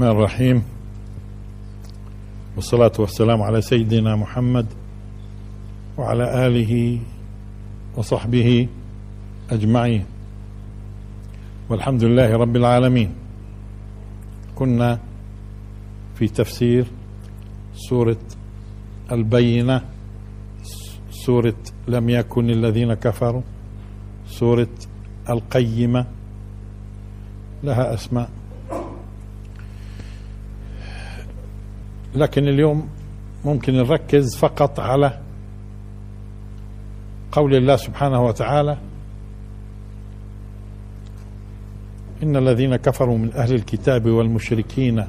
الرحمن الرحيم. والصلاة والسلام على سيدنا محمد وعلى آله وصحبه أجمعين. والحمد لله رب العالمين. كنا في تفسير سورة البينة سورة لم يكن الذين كفروا سورة القيمة لها أسماء. لكن اليوم ممكن نركز فقط على قول الله سبحانه وتعالى إن الذين كفروا من أهل الكتاب والمشركين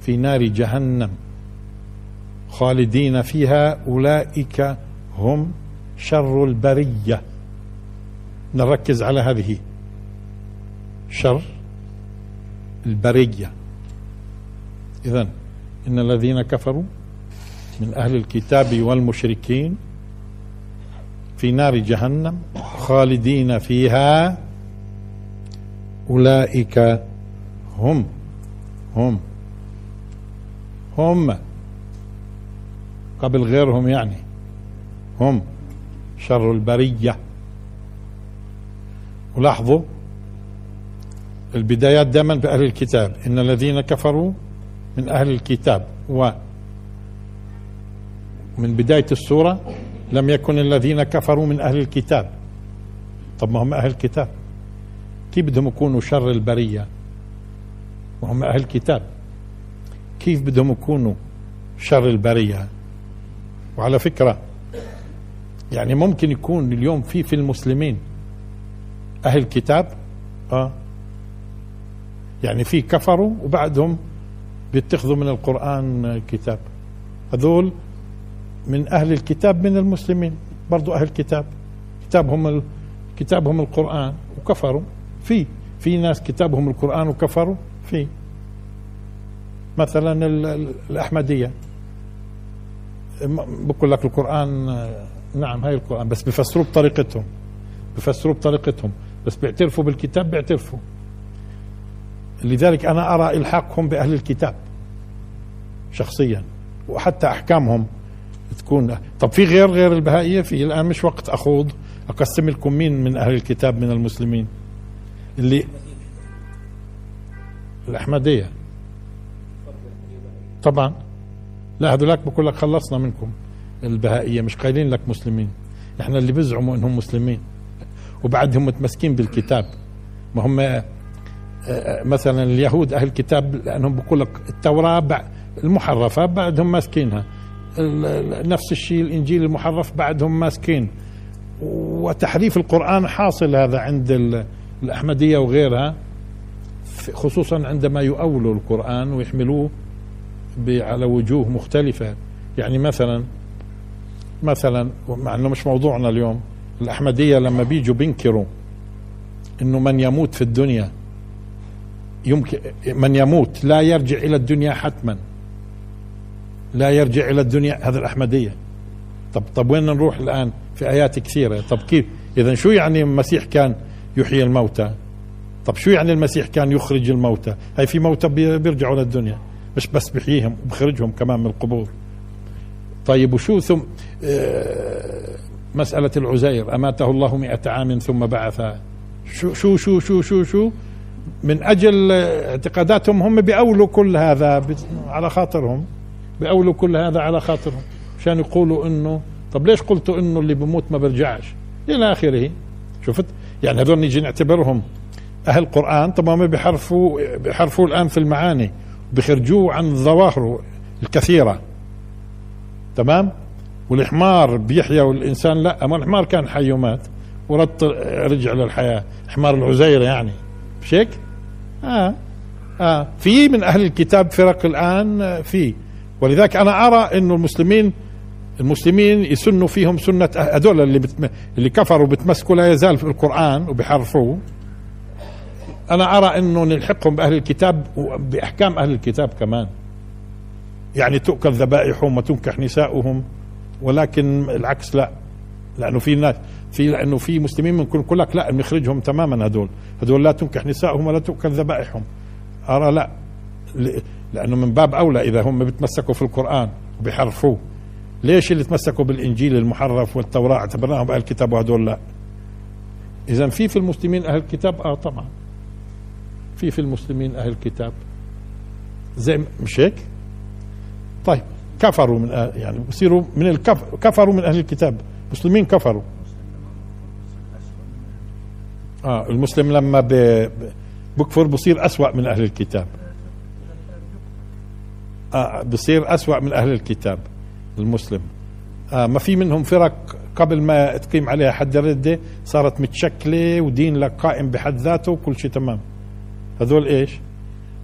في نار جهنم خالدين فيها أولئك هم شر البرية. نركز على هذه شر البرية. إذن إن الذين كفروا من أهل الكتاب والمشركين في نار جهنم خالدين فيها. أولئك هم هم هم. قبل غيرهم يعني هم. شر البرية. ولاحظوا البدايات دائما بأهل الكتاب. إن الذين كفروا من أهل الكتاب. و من بداية السورة لم يكن الذين كفروا من أهل الكتاب. طب ما هم أهل الكتاب؟ كيف بدهم يكونوا شر البرية؟ وهم أهل الكتاب. كيف بدهم يكونوا شر البرية؟ وعلى فكرة يعني ممكن يكون اليوم في في المسلمين أهل كتاب آه يعني في كفروا وبعدهم بيتخذوا من القرآن كتاب. هذول من أهل الكتاب من المسلمين برضو أهل كتاب كتابهم كتابهم القرآن وكفروا. في في ناس كتابهم القرآن وكفروا. في. مثلا الأحمدية. بقول لك القرآن نعم هاي القرآن بس بفسروه بطريقتهم. بفسروه بطريقتهم. بس بيعترفوا بالكتاب بيعترفوا. لذلك أنا أرى إلحاقهم بأهل الكتاب شخصيا وحتى أحكامهم تكون. طب في غير غير البهائية؟ في الآن مش وقت أخوض أقسم لكم مين من أهل الكتاب من المسلمين؟ اللي الأحمدية. طبعا. لا هذولاك بقول لك خلصنا منكم. البهائية مش قايلين لك مسلمين. إحنا اللي بيزعموا إنهم مسلمين وبعدهم متمسكين بالكتاب. ما هم مثلا اليهود أهل الكتاب لأنهم بقول لك التوراة المحرفة بعدهم ماسكينها. نفس الشيء الإنجيل المحرف بعدهم ماسكين. وتحريف القرآن حاصل هذا عند الأحمدية وغيرها خصوصا عندما يؤولوا القرآن ويحملوه على وجوه مختلفة. يعني مثلا مثلا مع إنه مش موضوعنا اليوم الأحمدية لما بيجوا بينكروا إنه من يموت في الدنيا يمكن من يموت لا يرجع إلى الدنيا حتما. لا يرجع إلى الدنيا. هذا الأحمدية. طب طب وين نروح الآن؟ في آيات كثيرة. طب كيف؟ اذا شو يعني المسيح كان يحيي الموتى؟ طب شو يعني المسيح كان يخرج الموتى؟ هاي في موتى بيرجعوا للدنيا. مش بس بيحييهم وبخرجهم كمان من القبور. طيب وشو ثم؟ آه مسألة العزير. أماته الله مئة عام ثم بعث شو شو شو شو شو شو؟ من أجل اعتقاداتهم هم بيأولوا كل هذا على خاطرهم. بيأولوا كل هذا على خاطرهم. عشان يقولوا إنه طب ليش قلتوا إنه اللي بموت ما برجعش؟ إلى آخره. شفت؟ يعني هذول نيجي نعتبرهم أهل قرآن طب هم بيحرفوا بيحرفوا الآن في المعاني بيخرجوه عن ظواهره الكثيرة. تمام؟ والحمار بيحيا والإنسان لا أما الحمار كان حي ومات ورد رجع للحياة. حمار العزيره يعني. مش هيك؟ آه. آه. في من أهل الكتاب فرق الآن في ولذلك أنا أرى انه المسلمين المسلمين يسنوا فيهم سنة هذول اللي بتم... اللي كفروا بتمسكوا لا يزال في القرآن وبيحرفوه. أنا أرى إنه نلحقهم بأهل الكتاب وبأحكام أهل الكتاب كمان. يعني تؤكل ذبائحهم وتنكح نساؤهم ولكن العكس لا. لأنه في ناس في لأنه في مسلمين ممكن يقول لك لا نخرجهم تماما هدول. هدول لا تنكح نساؤهم ولا تؤكل ذبائحهم. أرى لا. لأنه من باب أولى إذا هم بيتمسكوا في القرآن وبيحرفوه. ليش اللي تمسكوا بالإنجيل المحرف والتوراة اعتبرناهم أهل الكتاب وهدول لا؟ اذا في في المسلمين أهل الكتاب؟ آه طبعا. في في المسلمين أهل الكتاب. زي مش هيك؟ طيب كفروا من أهل يعني بصيروا من الكفر كفروا من أهل الكتاب. مسلمين كفروا. آه المسلم لما بكفر بصير أسوأ من أهل الكتاب. آه بصير أسوأ من أهل الكتاب المسلم. آه ما في منهم فرق قبل ما تقيم عليها حد الردة صارت متشكلة ودين لك قائم بحد ذاته وكل شيء تمام. هذول إيش؟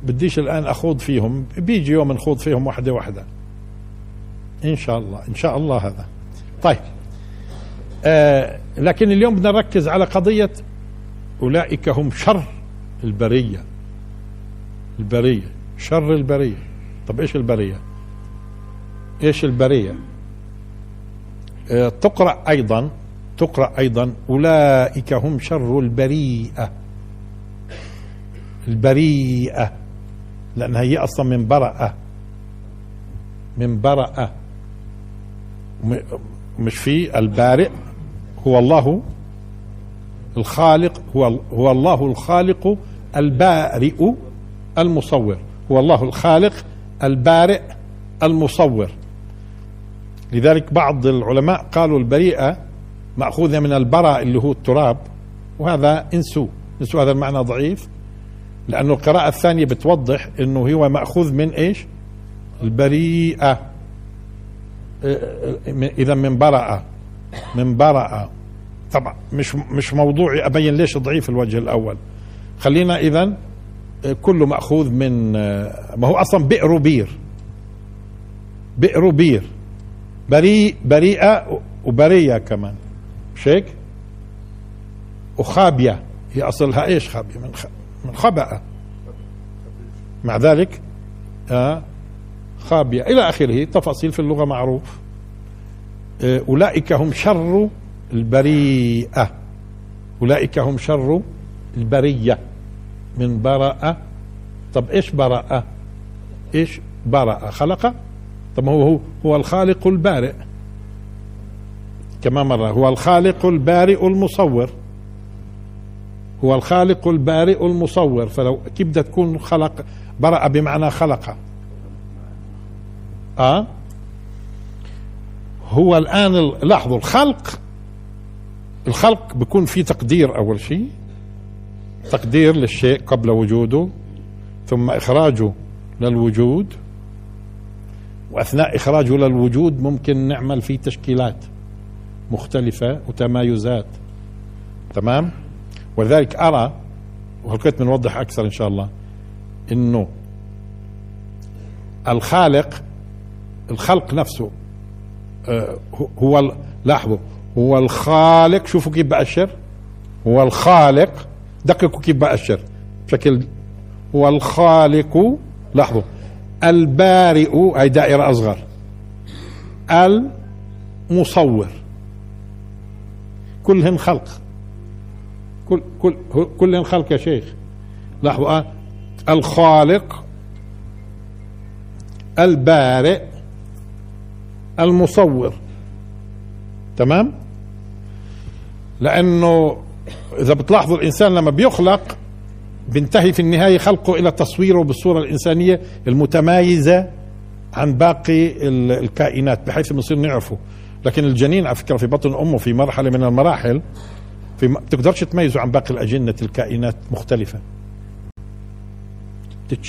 بديش الآن أخوض فيهم بيجي يوم نخوض فيهم واحدة واحدة إن شاء الله إن شاء الله هذا. طيب. آه لكن اليوم بدنا نركز على قضية أولئك هم شر البرية. البرية. شر البرية. طب إيش البرية؟ إيش البرية؟ آه، تقرأ أيضا تقرأ أيضا أولئك هم شر البريئة. البريئة. لأنها هي أصلا من برأة. من برأة. مش في البارئ هو الله الخالق هو هو الله الخالق البارئ المصور. هو الله الخالق البارئ المصور. لذلك بعض العلماء قالوا البريئة مأخوذة من البراء اللي هو التراب وهذا انسوا انسوا هذا المعنى ضعيف. لأنه القراءة الثانية بتوضح أنه هو مأخوذ من إيش؟ البريئة. إذا من برأة من برأة طبعا مش مش موضوعي أبين ليش ضعيف الوجه الأول. خلينا اذا آه، كله مأخوذ من آه، ما هو أصلا بئر بير. بئر بير. بريء بريئة وبرية كمان. مش هيك؟ وخابية. هي أصلها إيش خابية؟ من من خبأ مع ذلك آه خابية. إلى آخره تفاصيل في اللغة معروف. آه أولئك هم شر البريئة. أولئك هم شر البرية. من برأ طب إيش برأ إيش برأ خلق؟ طب هو هو, هو الخالق البارئ. كما مرة هو الخالق البارئ المصور. هو الخالق البارئ المصور. فلو كيف بدها تكون خلق برأ بمعنى خلق. آه؟ هو الآن لاحظوا الخلق الخلق بيكون في تقدير أول شيء تقدير للشيء قبل وجوده ثم إخراجه للوجود وأثناء إخراجه للوجود ممكن نعمل فيه تشكيلات مختلفة وتمايزات. تمام؟ ولذلك أرى وهلقيت بنوضح أكثر إن شاء الله إنه الخالق الخلق نفسه آه، هو لاحظوا هو الخالق. شوفوا كيف بأشر هو الخالق. دققوا كيف بأشر بشكل هو الخالق. لاحظوا. البارئ هي دائرة أصغر. المصور. كلهن خلق. كل كل كلهن خلق يا شيخ. لاحظوا آه. الخالق البارئ المصور. تمام؟ لأنه إذا بتلاحظوا الإنسان لما بيخلق بينتهي في النهاية خلقه إلى تصويره بالصورة الإنسانية المتمايزة عن باقي الكائنات بحيث بنصير نعرفه. لكن الجنين على فكرة في بطن أمه في مرحلة من المراحل في ما بتقدرش تميزه عن باقي الأجنة الكائنات مختلفة.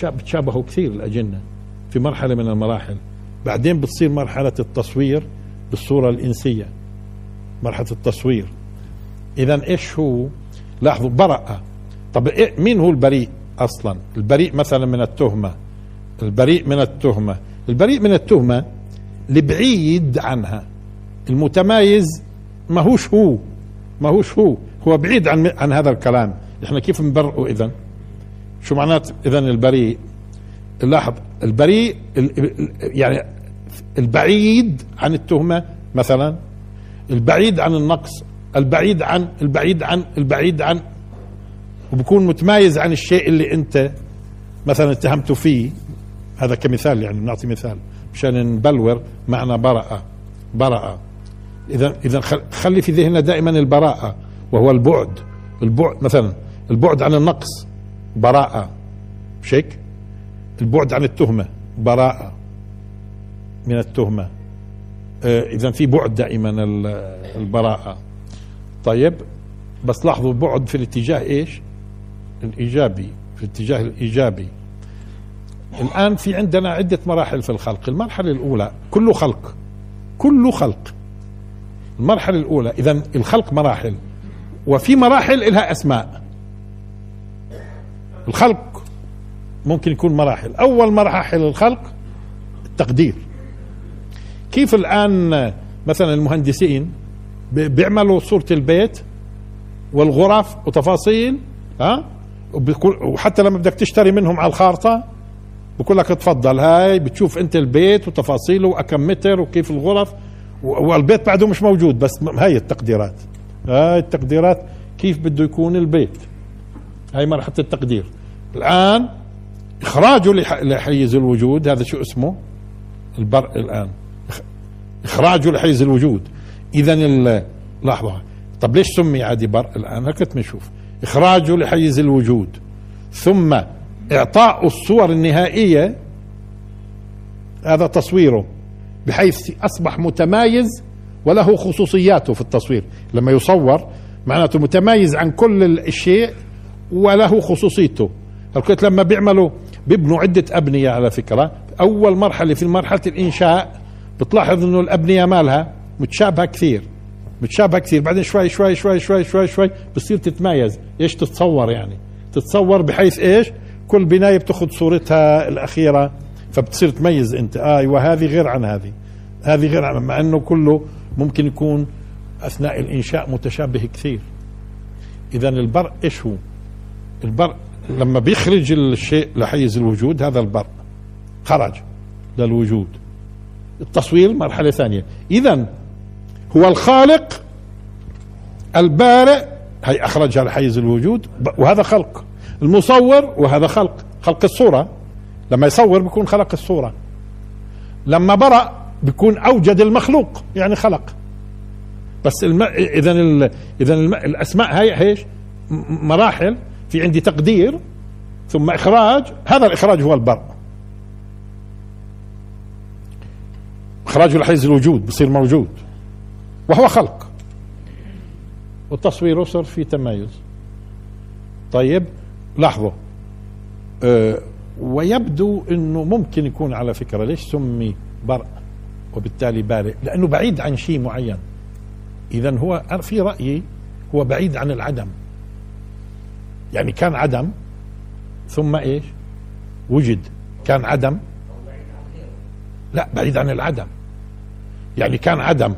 بتشابهوا كثير الأجنة في مرحلة من المراحل. بعدين بتصير مرحلة التصوير بالصورة الإنسية. مرحلة التصوير. إذا إيش هو؟ لاحظوا برأ طب إيه مين هو البريء أصلا؟ البريء مثلا من التهمة. البريء من التهمة. البريء من التهمة البعيد عنها. المتمايز ما هوش هو. ما هوش هو. هو بعيد عن عن هذا الكلام. إحنا كيف نبرئه إذا؟ شو معنات إذا البريء؟ لاحظ البريء يعني البعيد عن التهمة مثلا. البعيد عن النقص البعيد عن البعيد عن البعيد عن وبكون متمايز عن الشيء اللي انت مثلا اتهمت فيه. هذا كمثال يعني بنعطي مثال. مشان نبلور معنى برأة برأة إذا إذا خلي في ذهننا دائما البراءة وهو البعد. البعد مثلا البعد عن النقص. براءة. مش هيك؟ البعد عن التهمة. براءة. من التهمة. آه إذا في بعد دائما البراءة. طيب بس لاحظوا بعد في الاتجاه إيش؟ الإيجابي في الاتجاه الإيجابي. الآن في عندنا عدة مراحل في الخلق. المرحلة الأولى كله خلق كله خلق. المرحلة الأولى إذا الخلق مراحل وفي مراحل لها أسماء. الخلق ممكن يكون مراحل. أول مراحل الخلق التقدير. كيف الآن مثلا المهندسين بيعملوا صورة البيت والغرف وتفاصيل ها؟ وحتى لما بدك تشتري منهم على الخارطة بقول لك تفضل هاي بتشوف انت البيت وتفاصيله وكم متر وكيف الغرف والبيت بعده مش موجود بس هاي التقديرات هاي التقديرات كيف بده يكون البيت هاي مرحلة التقدير. الآن إخراجه لحيز الوجود هذا شو اسمه؟ البرء الآن إخراجه لحيز الوجود. إذا لحظة طب ليش سمي عادي برء الآن هكذا بنشوف إخراجه لحيز الوجود. ثم إعطاء الصور النهائية. هذا تصويره. بحيث أصبح متمايز وله خصوصياته في التصوير. لما يصور معناته متمايز عن كل الشيء وله خصوصيته. الكويت لما بيعملوا بيبنوا عدة أبنية على فكرة؟ أول مرحلة في مرحلة الإنشاء بتلاحظ إنه الأبنية مالها متشابهة كثير متشابهة كثير. بعدين شوي شوي شوي شوي شوي شوي بتصير تتميز إيش تتصور يعني. تتصور بحيث إيش؟ كل بناية بتأخذ صورتها الأخيرة فبتصير تميز أنت. آه أيوة هذه غير عن هذه. هذه غير عن مع أنه كله ممكن يكون أثناء الإنشاء متشابه كثير. إذا البرء إيش هو؟ البرء لما بيخرج الشيء لحيز الوجود هذا البرء خرج للوجود. التصوير مرحلة ثانية. إذا هو الخالق البارئ هي أخرجها لحيز الوجود وهذا خلق. المصور وهذا خلق. خلق الصورة. لما يصور بيكون خلق الصورة. لما برأ بيكون أوجد المخلوق يعني خلق. بس الم... إذا ال... إذا الم... الأسماء هي إيش؟ مراحل. في عندي تقدير ثم إخراج. هذا الإخراج هو البر إخراجه لحيز الوجود بصير موجود. وهو خلق. والتصوير صار في تمايز طيب لاحظوا. أه ويبدو إنه ممكن يكون على فكرة ليش سمي برء وبالتالي بارئ؟ لأنه بعيد عن شيء معين. اذا هو في رأيي هو بعيد عن العدم. يعني كان عدم ثم إيش؟ وجد. كان عدم؟ لا بعيد عن العدم. يعني كان عدم.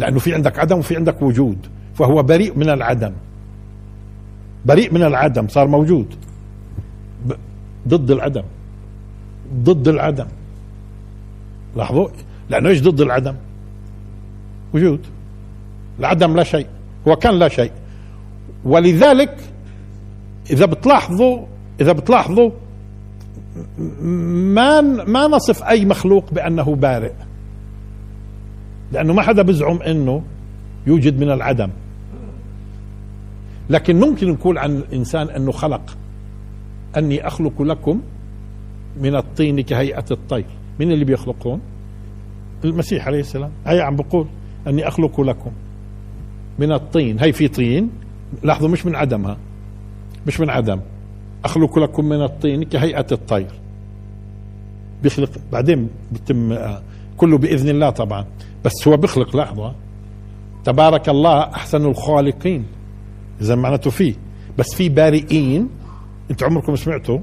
لأنه في عندك عدم وفي عندك وجود فهو بريء من العدم. بريء من العدم صار موجود. ضد العدم. ضد العدم. لاحظوا؟ لأنه إيش ضد العدم؟ وجود. العدم لا شيء. هو كان لا شيء. ولذلك إذا بتلاحظوا إذا بتلاحظوا ما ما نصف أي مخلوق بأنه بارئ. لأنه ما حدا بزعم إنه يوجد من العدم. لكن ممكن نقول عن الإنسان أنه خلق. أني أخلق لكم من الطين كهيئة الطير. من اللي بيخلقون؟ المسيح عليه السلام. هي عم بقول أني أخلق لكم من الطين. هي في طين. لاحظوا مش من عدمها مش من عدم. أخلق لكم من الطين كهيئة الطير. بيخلق. بعدين بتم آه، كله بإذن الله طبعا. بس هو بيخلق لحظة. تبارك الله أحسن الخالقين. إذا معناته فيه بس في بارئين. أنتوا عمركم سمعتوا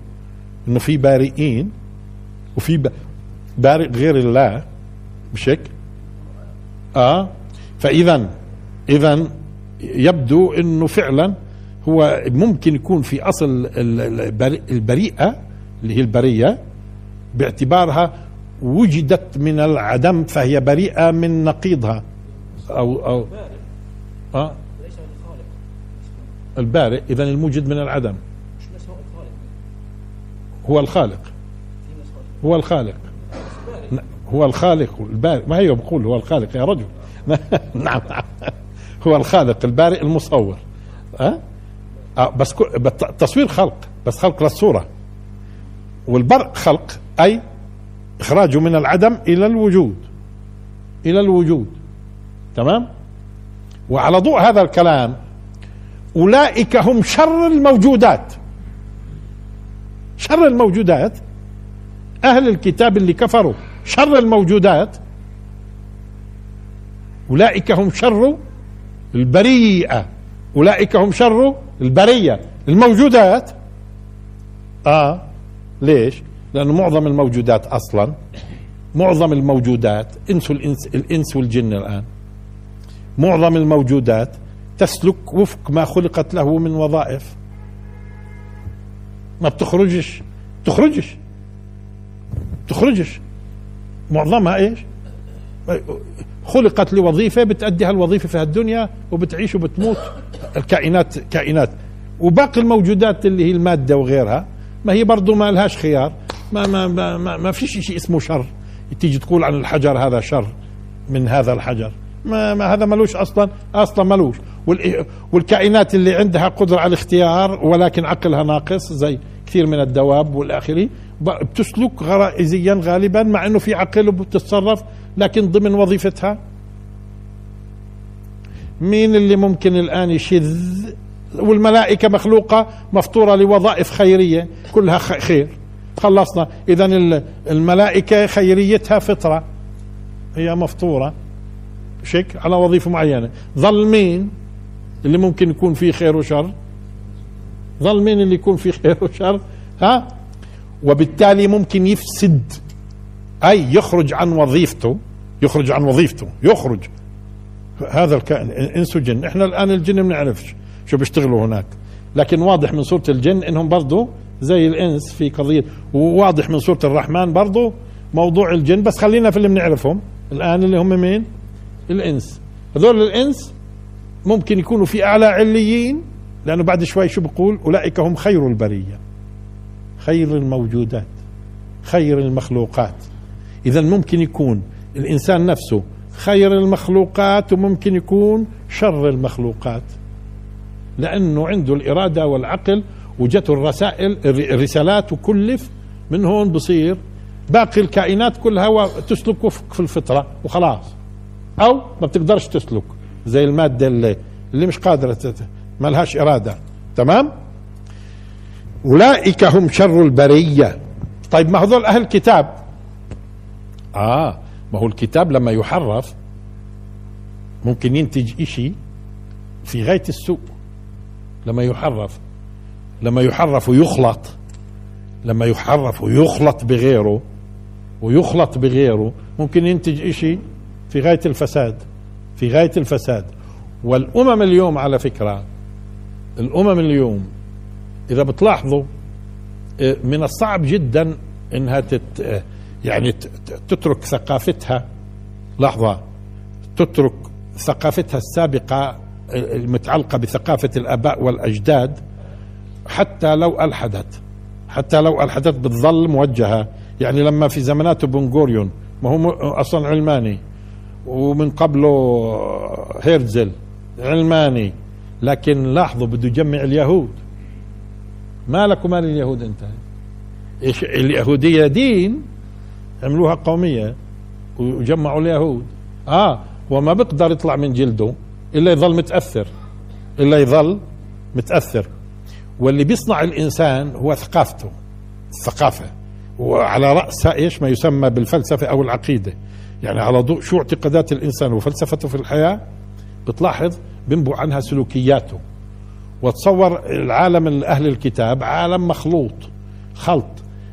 إنه في بارئين وفي بارئ غير الله. مش هيك؟ آه. فاذا اذا يبدو إنه فعلا هو ممكن يكون في أصل البريئه اللي هي البرية باعتبارها وجدت من العدم فهي بريئة من نقيضها. أو أو آه؟ البارئ اذا الموجد من العدم. هو الخالق. هو الخالق. هو الخالق البارئ. ما هي بقول هو الخالق يا رجل؟ نعم. هو الخالق البارئ المصور. أه؟ أه بس تصوير خلق بس خلق للصورة. والبرء خلق أي إخراجه من العدم إلى الوجود إلى الوجود. تمام؟ وعلى ضوء هذا الكلام أولئك هم شر الموجودات. شر الموجودات؟ أهل الكتاب اللي كفروا شر الموجودات. أولئك هم شر البريئة. أولئك هم شر البرية. الموجودات؟ آه ليش؟ لأنه معظم الموجودات أصلا معظم الموجودات إنس الانس الإنس والجن الآن معظم الموجودات تسلك وفق ما خلقت له من وظائف. ما بتخرجش تخرجش تخرجش. معظمها إيش؟ خلقت لوظيفة بتأدي هالوظيفة في هالدنيا وبتعيش وبتموت. الكائنات كائنات. وباقي الموجودات اللي هي المادة وغيرها ما هي برضو ما لهاش خيار. ما ما ما, ما, ما فيش شيء اسمه شر. تيجي تقول عن الحجر هذا شر من هذا الحجر. ما, ما هذا ملوش أصلا. أصلا ملوش. والكائنات اللي عندها قدرة على الاختيار ولكن عقلها ناقص زي كثير من الدواب والآخرين بتسلك غرائزيا غالبا مع إنه في عقل وبتتصرف لكن ضمن وظيفتها. مين اللي ممكن الآن يشذ؟ والملائكة مخلوقة مفطورة لوظائف خيرية كلها خير. خلصنا. اذا الملائكة خيريتها فطرة. هي مفطورة. شك؟ على وظيفة معينة. ظل مين اللي ممكن يكون فيه خير وشر. ظل مين اللي يكون فيه خير وشر. ها؟ وبالتالي ممكن يفسد. أي يخرج عن وظيفته. يخرج عن وظيفته. يخرج. هذا الكائن. إنس وجن. إحنا الآن الجن ما بنعرفش شو بيشتغلوا هناك. لكن واضح من صورة الجن إنهم برضه زي الإنس في قضية وواضح من سورة الرحمن برضه موضوع الجن بس خلينا في اللي بنعرفهم. الآن اللي هم مين؟ الإنس. هذول الإنس ممكن يكونوا في أعلى عليين لأنه بعد شوي شو بقول؟ أولئك هم خير البرية خير الموجودات خير المخلوقات. اذا ممكن يكون الإنسان نفسه خير المخلوقات وممكن يكون شر المخلوقات. لأنه عنده الإرادة والعقل وجته الرسائل الرسالات وكلف من هون بصير باقي الكائنات كلها تسلك في الفطرة وخلاص. أو ما بتقدرش تسلك زي المادة اللي اللي مش قادرة ما لهاش إرادة. تمام؟ أولئك هم شر البرية. طيب ما هذول أهل الكتاب آه ما هو الكتاب لما يحرف ممكن ينتج إشي في غاية السوء. لما يحرف لما يحرف ويخلط لما يحرف ويخلط بغيره ويخلط بغيره ممكن ينتج إشي في غاية الفساد في غاية الفساد. والأمم اليوم على فكرة الأمم اليوم إذا بتلاحظوا آه، من الصعب جدا إنها تت آه، يعني تترك ثقافتها. لحظة تترك ثقافتها السابقة آه، المتعلقة بثقافة الآباء والأجداد. حتى لو ألحدت حتى لو ألحدت بتظل موجهة. يعني لما في زماناته بنغوريون ما هو أصلا علماني ومن قبله هيرزل علماني. لكن لاحظوا بده يجمع اليهود. مالك ومال اليهود أنت؟ إيش اليهودية دين عملوها قومية وجمعوا اليهود. آه وما بيقدر يطلع من جلده إلا يظل متأثر إلا يظل متأثر. واللي بيصنع الإنسان هو ثقافته الثقافة. وعلى راسها إيش؟ ما يسمى بالفلسفة أو العقيدة. يعني على ضوء شو اعتقادات الإنسان وفلسفته في الحياة بتلاحظ بينبع عنها سلوكياته. وتصور العالم أهل الكتاب عالم مخلوط خلط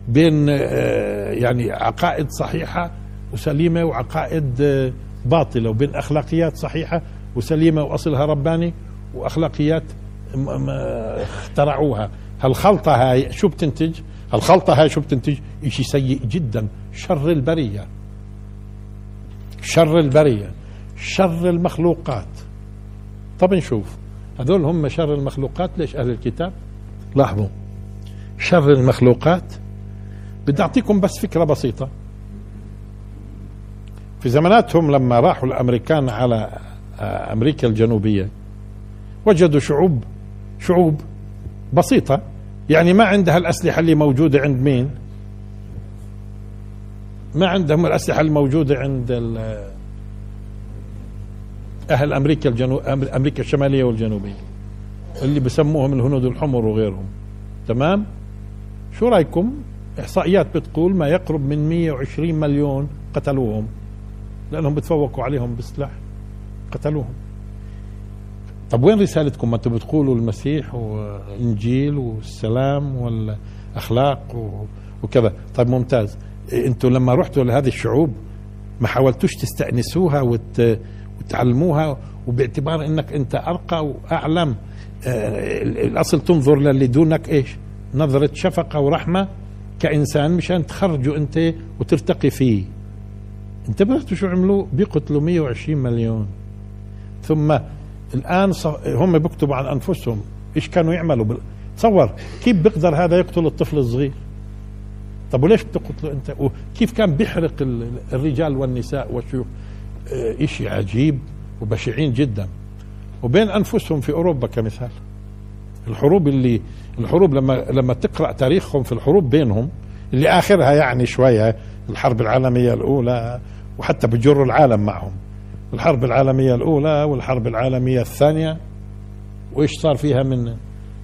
بين آه، يعني عقائد صحيحة وسليمة وعقائد آه، باطلة وبين أخلاقيات صحيحة وسليمة وأصلها رباني وأخلاقيات اخترعوها. هالخلطة هاي شو بتنتج؟ هالخلطة هاي شو بتنتج؟ إشي سيء جدا. شر البرية. شر البرية. شر المخلوقات. طب نشوف. هذول هم شر المخلوقات؟ ليش أهل الكتاب؟ لاحظوا. شر المخلوقات. بدي أعطيكم بس فكرة بسيطة. في زماناتهم لما راحوا الأمريكان على آه، أمريكا الجنوبية وجدوا شعوب شعوب بسيطة. يعني ما عندها الأسلحة اللي موجودة عند مين؟ ما عندهم الأسلحة الموجوده عند أهل أمريكا الجنوب أمريكا الشمالية والجنوبية اللي بسموهم الهنود الحمر وغيرهم. تمام؟ شو رأيكم؟ إحصائيات بتقول ما يقرب من 120 مليون قتلوهم لأنهم بتفوقوا عليهم بالسلاح قتلوهم. طب وين رسالتكم؟ ما أنتم بتقولوا المسيح والإنجيل والسلام والأخلاق وكذا. طيب ممتاز. أنتم لما رحتوا لهذه الشعوب ما حاولتوش تستأنسوها وت... وتعلموها؟ وباعتبار إنك أنت أرقى وأعلم. آه، الأصل تنظر للي دونك إيش؟ نظرة شفقة ورحمة كإنسان مشان تخرجوا أنت وترتقي فيه. انتبهتوا شو عملوا؟ بيقتلوا 120 مليون. ثم الآن هم بيكتبوا عن أنفسهم إيش كانوا يعملوا. تصور كيف بيقدر هذا يقتل الطفل الصغير؟ طب وليش بتقتله أنت؟ وكيف كان بيحرق الرجال والنساء والشيوخ؟ آه، إشي عجيب وبشعين جدا. وبين أنفسهم في أوروبا كمثال. الحروب اللي الحروب لما لما تقرأ تاريخهم في الحروب بينهم اللي آخرها يعني شوية الحرب العالمية الأولى وحتى بجروا العالم معهم. الحرب العالمية الأولى والحرب العالمية الثانية. وإيش صار فيها من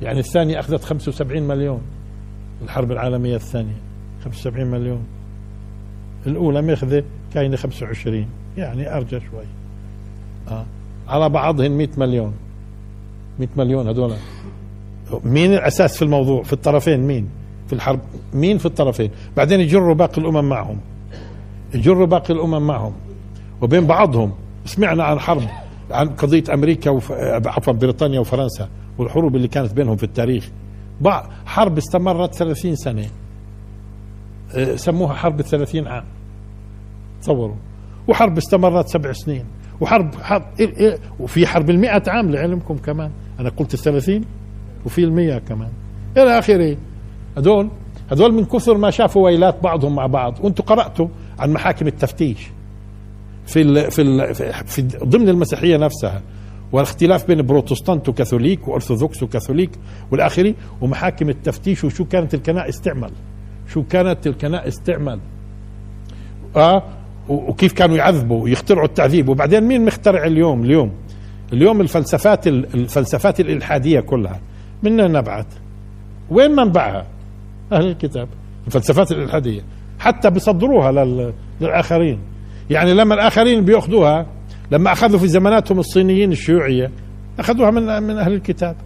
يعني الثانية أخذت 75 مليون. الحرب العالمية الثانية 75 مليون. الأولى ماخذه كاينة 25 يعني أرجى شوي. آه. على بعضهن 100 مليون. 100 مليون هذول مين الأساس في الموضوع؟ في الطرفين. مين؟ في الحرب. مين في الطرفين؟ بعدين يجروا باقي الأمم معهم. يجروا باقي الأمم معهم. وبين بعضهم. سمعنا عن حرب عن قضية أمريكا وف... عفوا بريطانيا وفرنسا والحروب اللي كانت بينهم في التاريخ. حرب استمرت 30 سنة. أه، سموها حرب الثلاثين عام. تصوروا. وحرب استمرت سبع سنين. وحرب حرب وفي حرب المئة عام لعلمكم كمان. أنا قلت الثلاثين وفي المية كمان. إلى آخره. هذول هذول من كثر ما شافوا ويلات بعضهم مع بعض. وأنتم قرأتوا عن محاكم التفتيش. في ال في ال في ضمن المسيحية نفسها والاختلاف بين بروتستانت وكاثوليك وأرثوذكس وكاثوليك والاخري ومحاكم التفتيش وشو كانت الكنائس تعمل شو كانت الكنائس تعمل آه وكيف كانوا يعذبوا ويخترعوا التعذيب. وبعدين مين مخترع اليوم؟ اليوم اليوم الفلسفات الفلسفات الإلحادية كلها. من نبعت وين منبعها أهل الكتاب. الفلسفات الإلحادية. حتى بيصدروها للآخرين. يعني لما الآخرين بيأخذوها لما أخذوا في زماناتهم الصينيين الشيوعية أخذوها من من أهل الكتاب.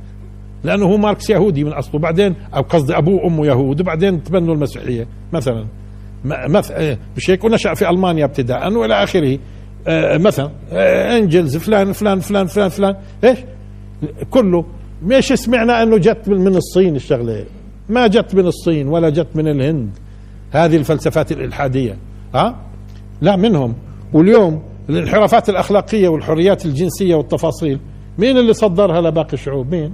لأنه هو ماركس يهودي من أصله. بعدين أو قصدي أبوه وأمه يهود وبعدين تبنوا المسيحية مثلا. مثلا إيه، مش هيك ونشأ في ألمانيا ابتداء وإلى آخره. آه، مثلا آه، إنجلز فلان فلان فلان فلان فلان. إيش؟ كله. مش سمعنا إنه جت من الصين الشغلة؟ ما جت من الصين ولا جت من الهند. هذه الفلسفات الإلحادية. ها؟ لا منهم. واليوم الانحرافات الأخلاقية والحريات الجنسية والتفاصيل مين اللي صدرها لباقي الشعوب؟ مين؟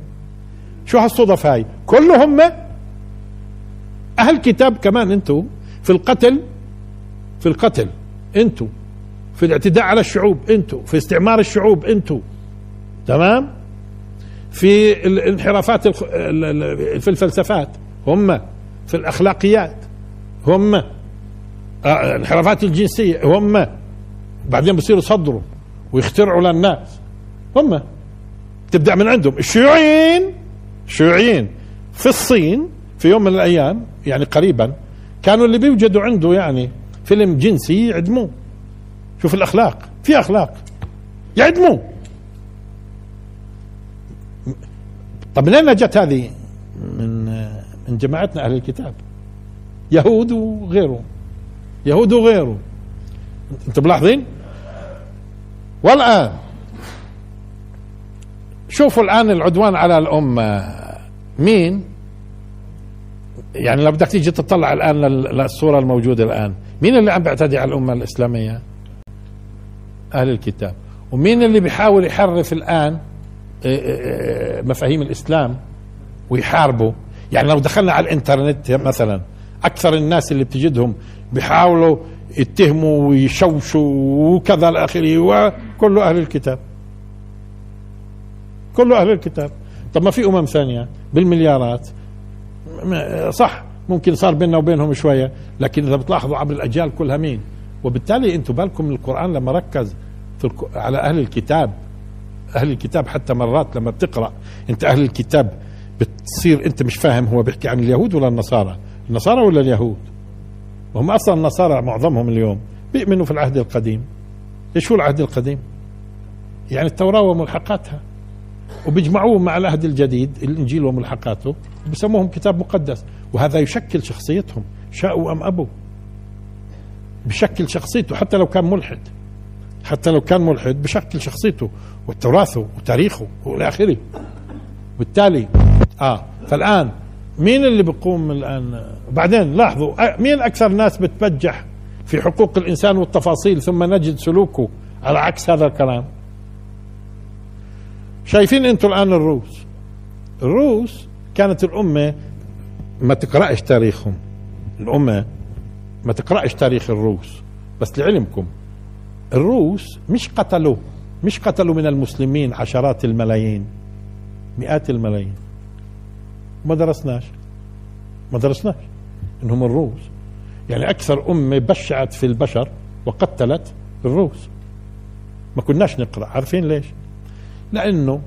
شو هالصدف هاي؟ كلهم أهل كتاب كمان أنتم في القتل في القتل أنتم في الاعتداء على الشعوب أنتم في استعمار الشعوب أنتم تمام؟ في الانحرافات في الفلسفات هم في الأخلاقيات هم الانحرافات الجنسية هم بعدين بصيروا يصدروا ويخترعوا للناس. هم. تبدأ من عندهم. الشيوعيين الشيوعيين في الصين في يوم من الأيام يعني قريبا كانوا اللي بيوجدوا عنده يعني فيلم جنسي يعدموه. شوف الأخلاق. في أخلاق. يعدموه. طب من أين جت هذه؟ من من جماعتنا أهل الكتاب. يهود وغيره يهود وغيره. أنتم ملاحظين؟ والآن شوفوا الآن العدوان على الأمة. مين؟ يعني لو بدك تيجي تطلع الآن للصورة الموجودة الآن مين اللي عم بيعتدي على الأمة الإسلامية؟ أهل الكتاب. ومين اللي بيحاول يحرف الآن إيه، إيه، إيه، مفاهيم الإسلام ويحاربوا؟ يعني لو دخلنا على الإنترنت مثلا أكثر الناس اللي بتجدهم بيحاولوا يتهموا ويشوشوا وكذا إلى اخره وكله أهل الكتاب. كله أهل الكتاب. طب ما في أمم ثانية بالمليارات. صح ممكن صار بيننا وبينهم شوية لكن إذا بتلاحظوا عبر الأجيال كلها مين؟ وبالتالي أنتم بالكم القرآن لما ركز في. على أهل الكتاب. أهل الكتاب حتى مرات لما بتقرأ أنت أهل الكتاب بتصير أنت مش فاهم هو بيحكي عن اليهود ولا النصارى. النصارى ولا اليهود؟ وهم أصلا النصارى معظمهم اليوم بيؤمنوا في العهد القديم. إيش هو العهد القديم؟ يعني التوراة وملحقاتها. وبيجمعوه مع العهد الجديد الإنجيل وملحقاته بسموهم كتاب مقدس. وهذا يشكل شخصيتهم شاءوا أم أبوا. بشكل شخصيته حتى لو كان ملحد. حتى لو كان ملحد بشكل شخصيته وتراثه وتاريخه وإلى آخره. بالتالي آه فالآن مين اللي بيقوم الآن؟ بعدين لاحظوا مين أكثر ناس بتبجح في حقوق الإنسان والتفاصيل ثم نجد سلوكه على عكس هذا الكلام؟ شايفين أنتم الآن الروس. الروس كانت الأمة ما تقرأش تاريخهم. الأمة ما تقرأش تاريخ الروس بس لعلمكم الروس مش قتلوا مش قتلوا من المسلمين عشرات الملايين مئات الملايين. ما درسناش. ما درسناش. إنهم الروس. يعني أكثر أمة بشعت في البشر وقتلت الروس. ما كناش نقرأ. عارفين ليش؟ لأنه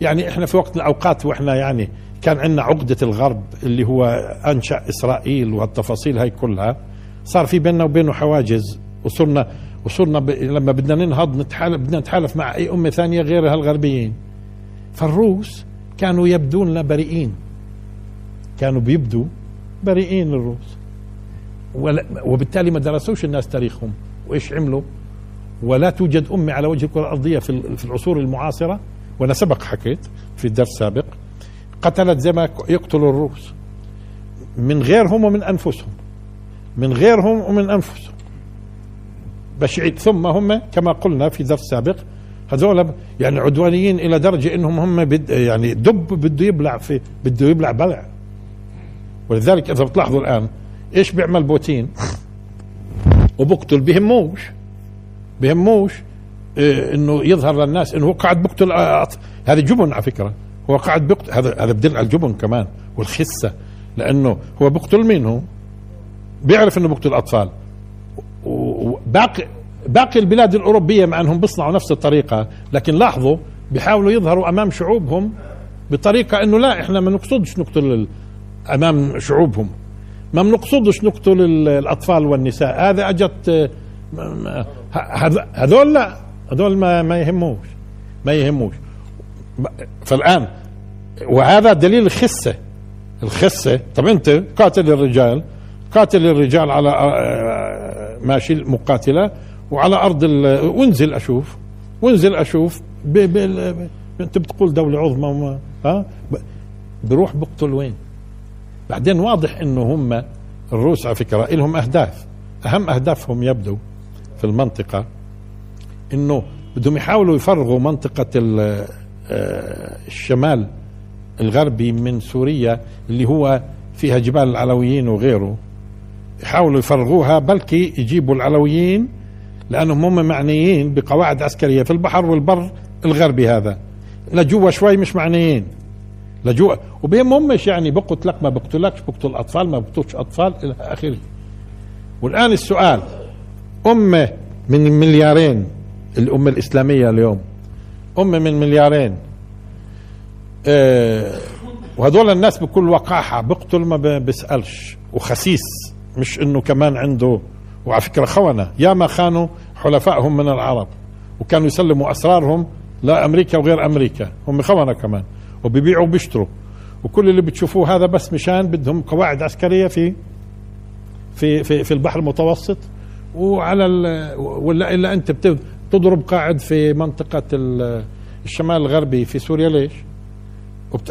يعني إحنا في وقت الأوقات وإحنا يعني كان عندنا عقدة الغرب اللي هو أنشأ إسرائيل والتفاصيل هاي كلها. صار في بيننا وبينه حواجز. وصرنا وصرنا ب... لما بدنا ننهض نتحالف بدنا نتحالف مع أي أمة ثانية غير هالغربيين. فالروس كانوا يبدون لنا بريئين كانوا بيبدوا بريئين الروس وبالتالي ما درسوش الناس تاريخهم. وإيش عملوا؟ ولا توجد أمة على وجه الكرة الأرضية في العصور المعاصرة. وأنا سبق حكيت في الدرس السابق قتلت زي ما يقتلوا الروس. من غيرهم ومن أنفسهم. من غيرهم ومن أنفسهم. بشعيد ثم هم كما قلنا في درس سابق هذول يعني عدوانيين إلى درجة إنهم هم بد يعني دب بده يبلع في بده يبلع بلع. ولذلك إذا بتلاحظوا الآن إيش بيعمل بوتين؟ وبقتل بهموش بهموش إيه إنه يظهر للناس إنه هو قاعد بقتل هذا جبن على فكرة. هو قاعد بقتل هذا هذا بدل على الجبن كمان والخسة لأنه هو بقتل مين هو؟ بيعرف إنه بقتل أطفال. وباقي باقي البلاد الأوروبية مع إنهم بيصنعوا نفس الطريقة لكن لاحظوا بيحاولوا يظهروا أمام شعوبهم بطريقة إنه لا إحنا ما نقصدش نقتل أمام شعوبهم. ما بنقصدش نقتل الأطفال والنساء. هذا أجت هذول لا. هذول ما ما يهموش. ما يهموش. فالآن وهذا دليل الخسة. الخسة طب أنت قاتل الرجال قاتل الرجال على آه، ماشي مقاتلة وعلى أرض وانزل أشوف. وانزل أشوف. ب... ب... أنت بتقول دولة عظمى ها؟ بروح بقتل وين؟ بعدين واضح إنه هم الروس على فكرة لهم أهداف. أهم أهدافهم يبدو في المنطقة إنه بدهم يحاولوا يفرغوا منطقة آه، الشمال الغربي من سوريا اللي هو فيها جبال العلويين وغيره. يحاولوا يفرغوها بلكي يجيبوا العلويين لأنهم هم معنيين بقواعد عسكرية في البحر والبر الغربي هذا. لجوا شوي مش معنيين. لجوا وبيهمهمش يعني بقتلك ما بقتلكش بقتل اطفال ما بقتلش أطفال إلى آخره. والآن السؤال أمة من مليارين الأمة الإسلامية اليوم أمة من مليارين آه وهذول الناس بكل وقاحة بقتل ما بيسالش وخسيس مش إنه كمان عنده. وعلى فكرة خونة يا ما خانوا حلفائهم من العرب وكانوا يسلموا أسرارهم لأمريكا وغير أمريكا هم خونة كمان. وبيبيعوا وبيشتروا. وكل اللي بتشوفوه هذا بس مشان بدهم قواعد عسكرية في في في, في البحر المتوسط. وعلى ولا إلا أنت بتضرب قاعد في منطقة الشمال الغربي في سوريا. ليش؟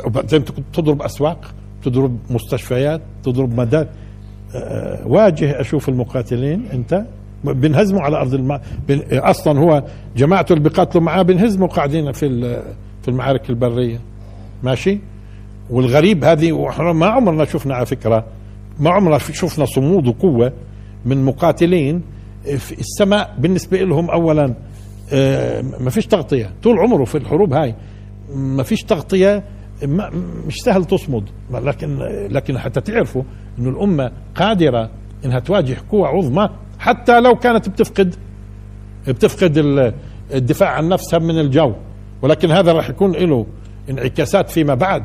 وبعدين تضرب أسواق تضرب مستشفيات تضرب مدارس آه، واجه أشوف المقاتلين. أنت بنهزموا على أرض الماء أصلا هو جماعته اللي بيقاتلوا معاه بنهزموا قاعدين في في المعارك البرية. ماشي؟ والغريب هذه وإحنا ما عمرنا شفنا على فكرة ما عمرنا شفنا صمود وقوة من مقاتلين في السماء بالنسبة لهم أولا آه، ما فيش تغطية. طول عمره في الحروب هاي ما فيش تغطية ما مش سهل تصمد. لكن لكن حتى تعرفوا إنه الأمة قادرة إنها تواجه قوى عظمى حتى لو كانت بتفقد بتفقد الدفاع عن نفسها من الجو. ولكن هذا راح يكون له انعكاسات فيما بعد.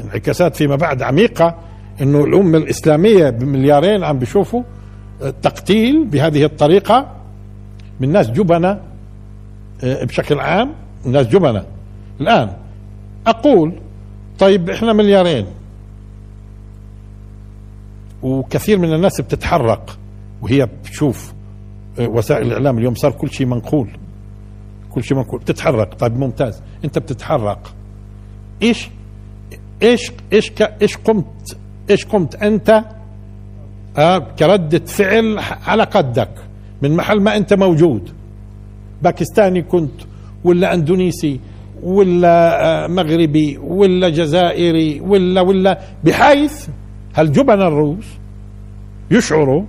انعكاسات فيما بعد عميقة إنه الأمة الإسلامية بمليارين عم بيشوفوا التقتيل بهذه الطريقة من ناس جبنة آه، بشكل عام ناس جبنة. الآن أقول طيب إحنا مليارين وكثير من الناس بتتحرق وهي بتشوف آه، وسائل الإعلام اليوم صار كل شيء منقول. كل شيء منقول. بتتحرق. طيب ممتاز. أنت بتتحرق. إيش إيش إيش إيش قمت إيش قمت أنت؟ آه كردة فعل على قدك من محل ما أنت موجود. باكستاني كنت ولا إندونيسي ولا آه، مغربي ولا جزائري ولا ولا بحيث هالجبن الروس يشعروا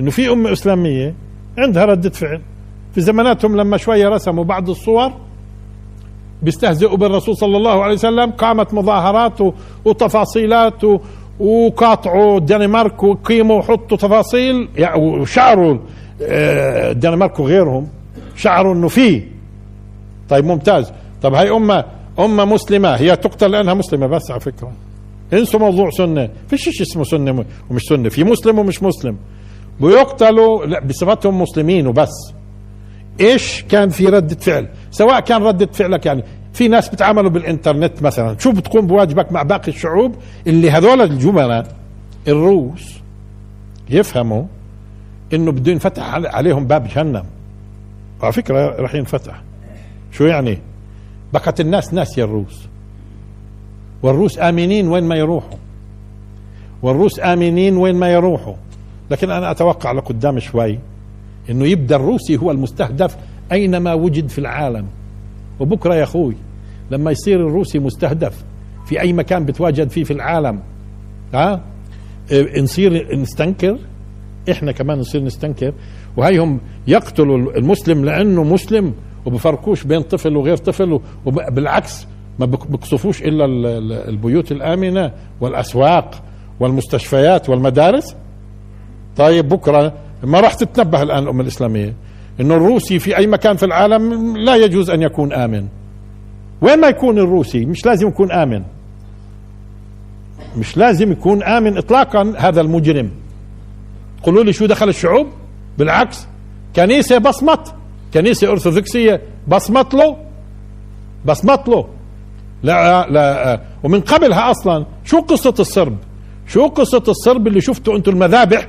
إنه في أمة إسلامية عندها ردة فعل؟ في زماناتهم لما شوية رسموا بعض الصور بيستهزئوا بالرسول صلى الله عليه وسلم. قامت مظاهرات وتفاصيلات وقاطعوا الدنمارك وقيموا وحطوا تفاصيل. يعني وشعروا آه، الدنمارك وغيرهم شعروا إنه في طيب ممتاز. طب هاي أمة أمة مسلمة. هي تقتل لأنها مسلمة بس على فكرة. انسوا موضوع سنة. فيش شيء اسمه سنة ومش سنة. في مسلم ومش مسلم. بيقتلوا بصفتهم مسلمين وبس. إيش كان في ردة فعل؟ سواء كان ردة فعلك يعني. في ناس بتعاملوا بالإنترنت مثلا. شو بتقوم بواجبك مع باقي الشعوب؟ اللي هذول الجملاء الروس يفهموا إنه بده ينفتح عليهم باب جهنم. على فكرة راح ينفتح. شو يعني؟ بقت الناس ناسيه الروس. والروس آمنين وين ما يروحوا. والروس آمنين وين ما يروحوا. لكن أنا أتوقع لقدام شوي إنه يبدأ الروسي هو المستهدف أينما وجد في العالم. وبكرة يا أخوي لما يصير الروسي مستهدف في أي مكان بتواجد فيه في العالم ها؟ أه؟ نصير نستنكر إحنا كمان نصير نستنكر. وهي هم يقتلوا المسلم لأنه مسلم وبفرقوش بين طفل وغير طفل وبالعكس ما بقصفوش إلا البيوت الآمنة والأسواق والمستشفيات والمدارس. طيب بكرة ما راح تتنبه الآن الأمة الإسلامية. إنه الروسي في أي مكان في العالم لا يجوز أن يكون آمن. وين ما يكون الروسي مش لازم يكون آمن. مش لازم يكون آمن اطلاقا هذا المجرم. قولوا لي شو دخل الشعوب؟ بالعكس كنيسة بصمت. كنيسة أرثوذكسية بصمت له. بصمت له. لا لا ومن قبلها أصلا شو قصة الصرب؟ شو قصة الصرب اللي شفتوا أنتم المذابح؟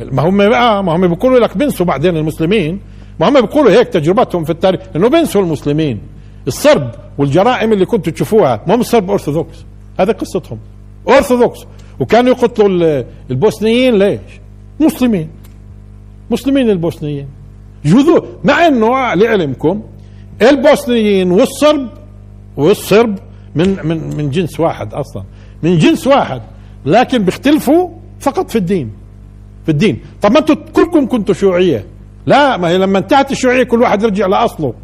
ما هم بقى ما هم بيقولوا لك بنسوا بعدين المسلمين. ما هم بيقولوا هيك تجربتهم في التاريخ إنه بنسوا المسلمين. الصرب والجرائم اللي كنتوا تشوفوها ما هم الصرب أرثوذكس. هذا قصتهم. أرثوذكس. وكانوا يقتلوا البوسنيين ليش؟ مسلمين. مسلمين البوسنيين. جذور مع إنه لعلمكم البوسنيين والصرب والصرب من من من جنس واحد أصلا. من جنس واحد لكن بيختلفوا فقط في الدين. في الدين. طب ما أنتم كلكم كنتوا شيوعية. لا ما هي لما انتهت الشيوعية كل واحد يرجع لأصله.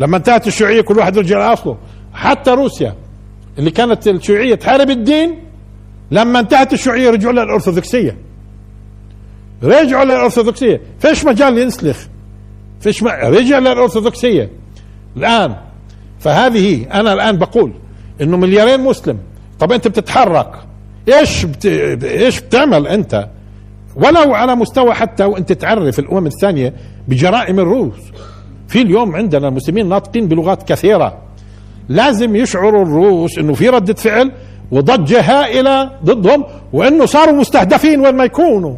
لما انتهت الشيوعية كل واحد يرجع لأصله. حتى روسيا اللي كانت الشيوعية تحارب الدين لما انتهت الشيوعية رجعوا للأرثوذكسية. رجعوا للأرثوذكسية. فيش مجال ينسلخ. فيش م... رجع للأرثوذكسية. الآن فهذه أنا الآن بقول إنه مليارين مسلم. طب أنت بتتحرك. إيش بت... إيش بتعمل أنت؟ ولو على مستوى حتى وانت تعرف الأمم الثانية بجرائم الروس. في اليوم عندنا المسلمين ناطقين بلغات كثيرة. لازم يشعروا الروس إنه في ردة فعل وضجه هائله ضدهم وإنه صاروا مستهدفين وين ما يكونوا.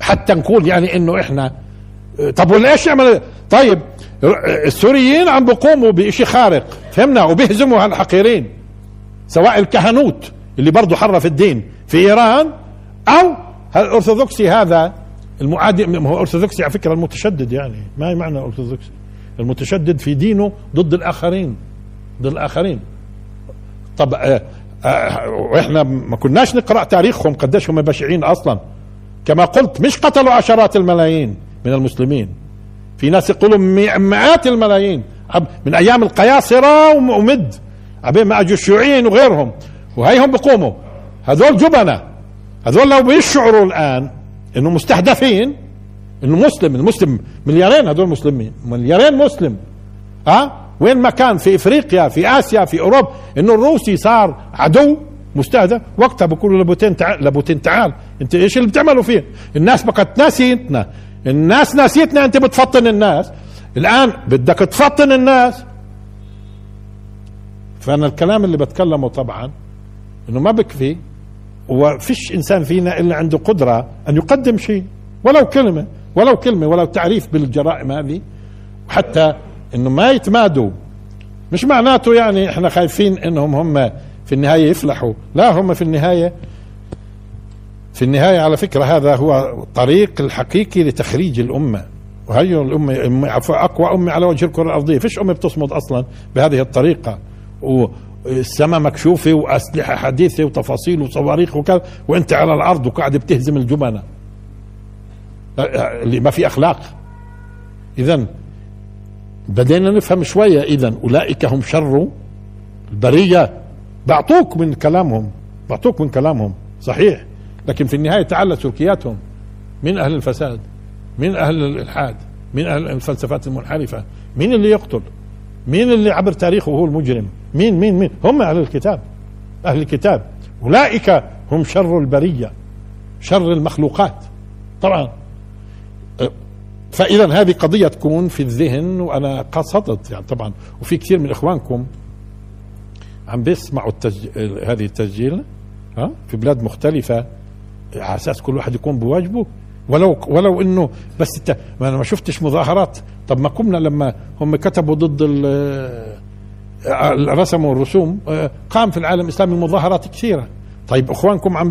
حتى نقول يعني إنه إحنا طب ولا إيش يعمل؟ طيب السوريين عم بيقوموا بشيء خارق. فهمنا؟ وبيهزموا هالحقيرين سواء الكهنوت اللي برضه حرف الدين. في إيران أو الأرثوذكسي هذا المعادي هو ارثوذكسي على فكرة المتشدد يعني ما معنى ارثوذكسي المتشدد في دينه ضد الآخرين ضد الآخرين. طب آه، وإحنا ما كناش نقرأ تاريخهم قديش هم بشعين أصلا. كما قلت مش قتلوا عشرات الملايين من المسلمين. في ناس يقولوا مئات الملايين. من أيام القياصرة ومد. عبين ما اجوا الشيوعيين وغيرهم وهيهم بقوموا. هذول جبنة. هذول لو بيشعروا الآن إنه مستهدفين إنه مسلم المسلم مليارين هذول مسلمين مليارين مسلم. ها؟ وين ما كان في إفريقيا في آسيا في اوروبا إنه الروسي صار عدو مستهدف. وقتها بقولوا لبوتين تعال لبوتين تعال. أنت إيش اللي بتعملوا فيه؟ الناس بقت ناسيتنا. الناس ناسيتنا أنت بتفطن الناس. الآن بدك تفطن الناس. فأنا الكلام اللي بتكلمه طبعا إنه ما بكفي وفيش إنسان فينا إلا عنده قدرة أن يقدم شيء ولو كلمة ولو كلمة ولو تعريف بالجرائم هذه حتى إنه ما يتمادوا. مش معناته يعني إحنا خايفين إنهم هم في النهاية يفلحوا لا هم في النهاية في النهاية على فكرة هذا هو الطريق الحقيقي لتخريج الأمة. وهي الأمة أقوى أمة على وجه الكرة الأرضية. فيش أمة بتصمد أصلا بهذه الطريقة. والسماء مكشوفة وأسلحة حديثة وتفاصيل وصواريخ وكذا وأنت على الأرض وقاعد بتهزم الجبنة. اللي ما في أخلاق. اذا بدينا نفهم شوية. اذا أولئك هم شر البرية. بعطوك من كلامهم بعطوك من كلامهم. صحيح. لكن في النهاية تعال سلوكياتهم. من أهل الفساد؟ من أهل الإلحاد؟ من أهل الفلسفات المنحرفة؟ مين اللي يقتل؟ مين اللي عبر تاريخه هو المجرم؟ مين مين مين؟ هم أهل الكتاب أهل الكتاب. أولئك هم شر البرية شر المخلوقات. طبعا. فاذا هذه قضية تكون في الذهن وأنا قصدت يعني طبعا. وفي كثير من إخوانكم عم بيسمعوا التسجيل هذه التسجيل ها؟ في بلاد مختلفة. على أساس كل واحد يكون بواجبه. ولو ولو إنه بس انت ما أنا ما شفتش مظاهرات طب ما قمنا لما هم كتبوا ضد رسموا الرسوم قام في العالم الإسلامي مظاهرات كثيرة. طيب إخوانكم عم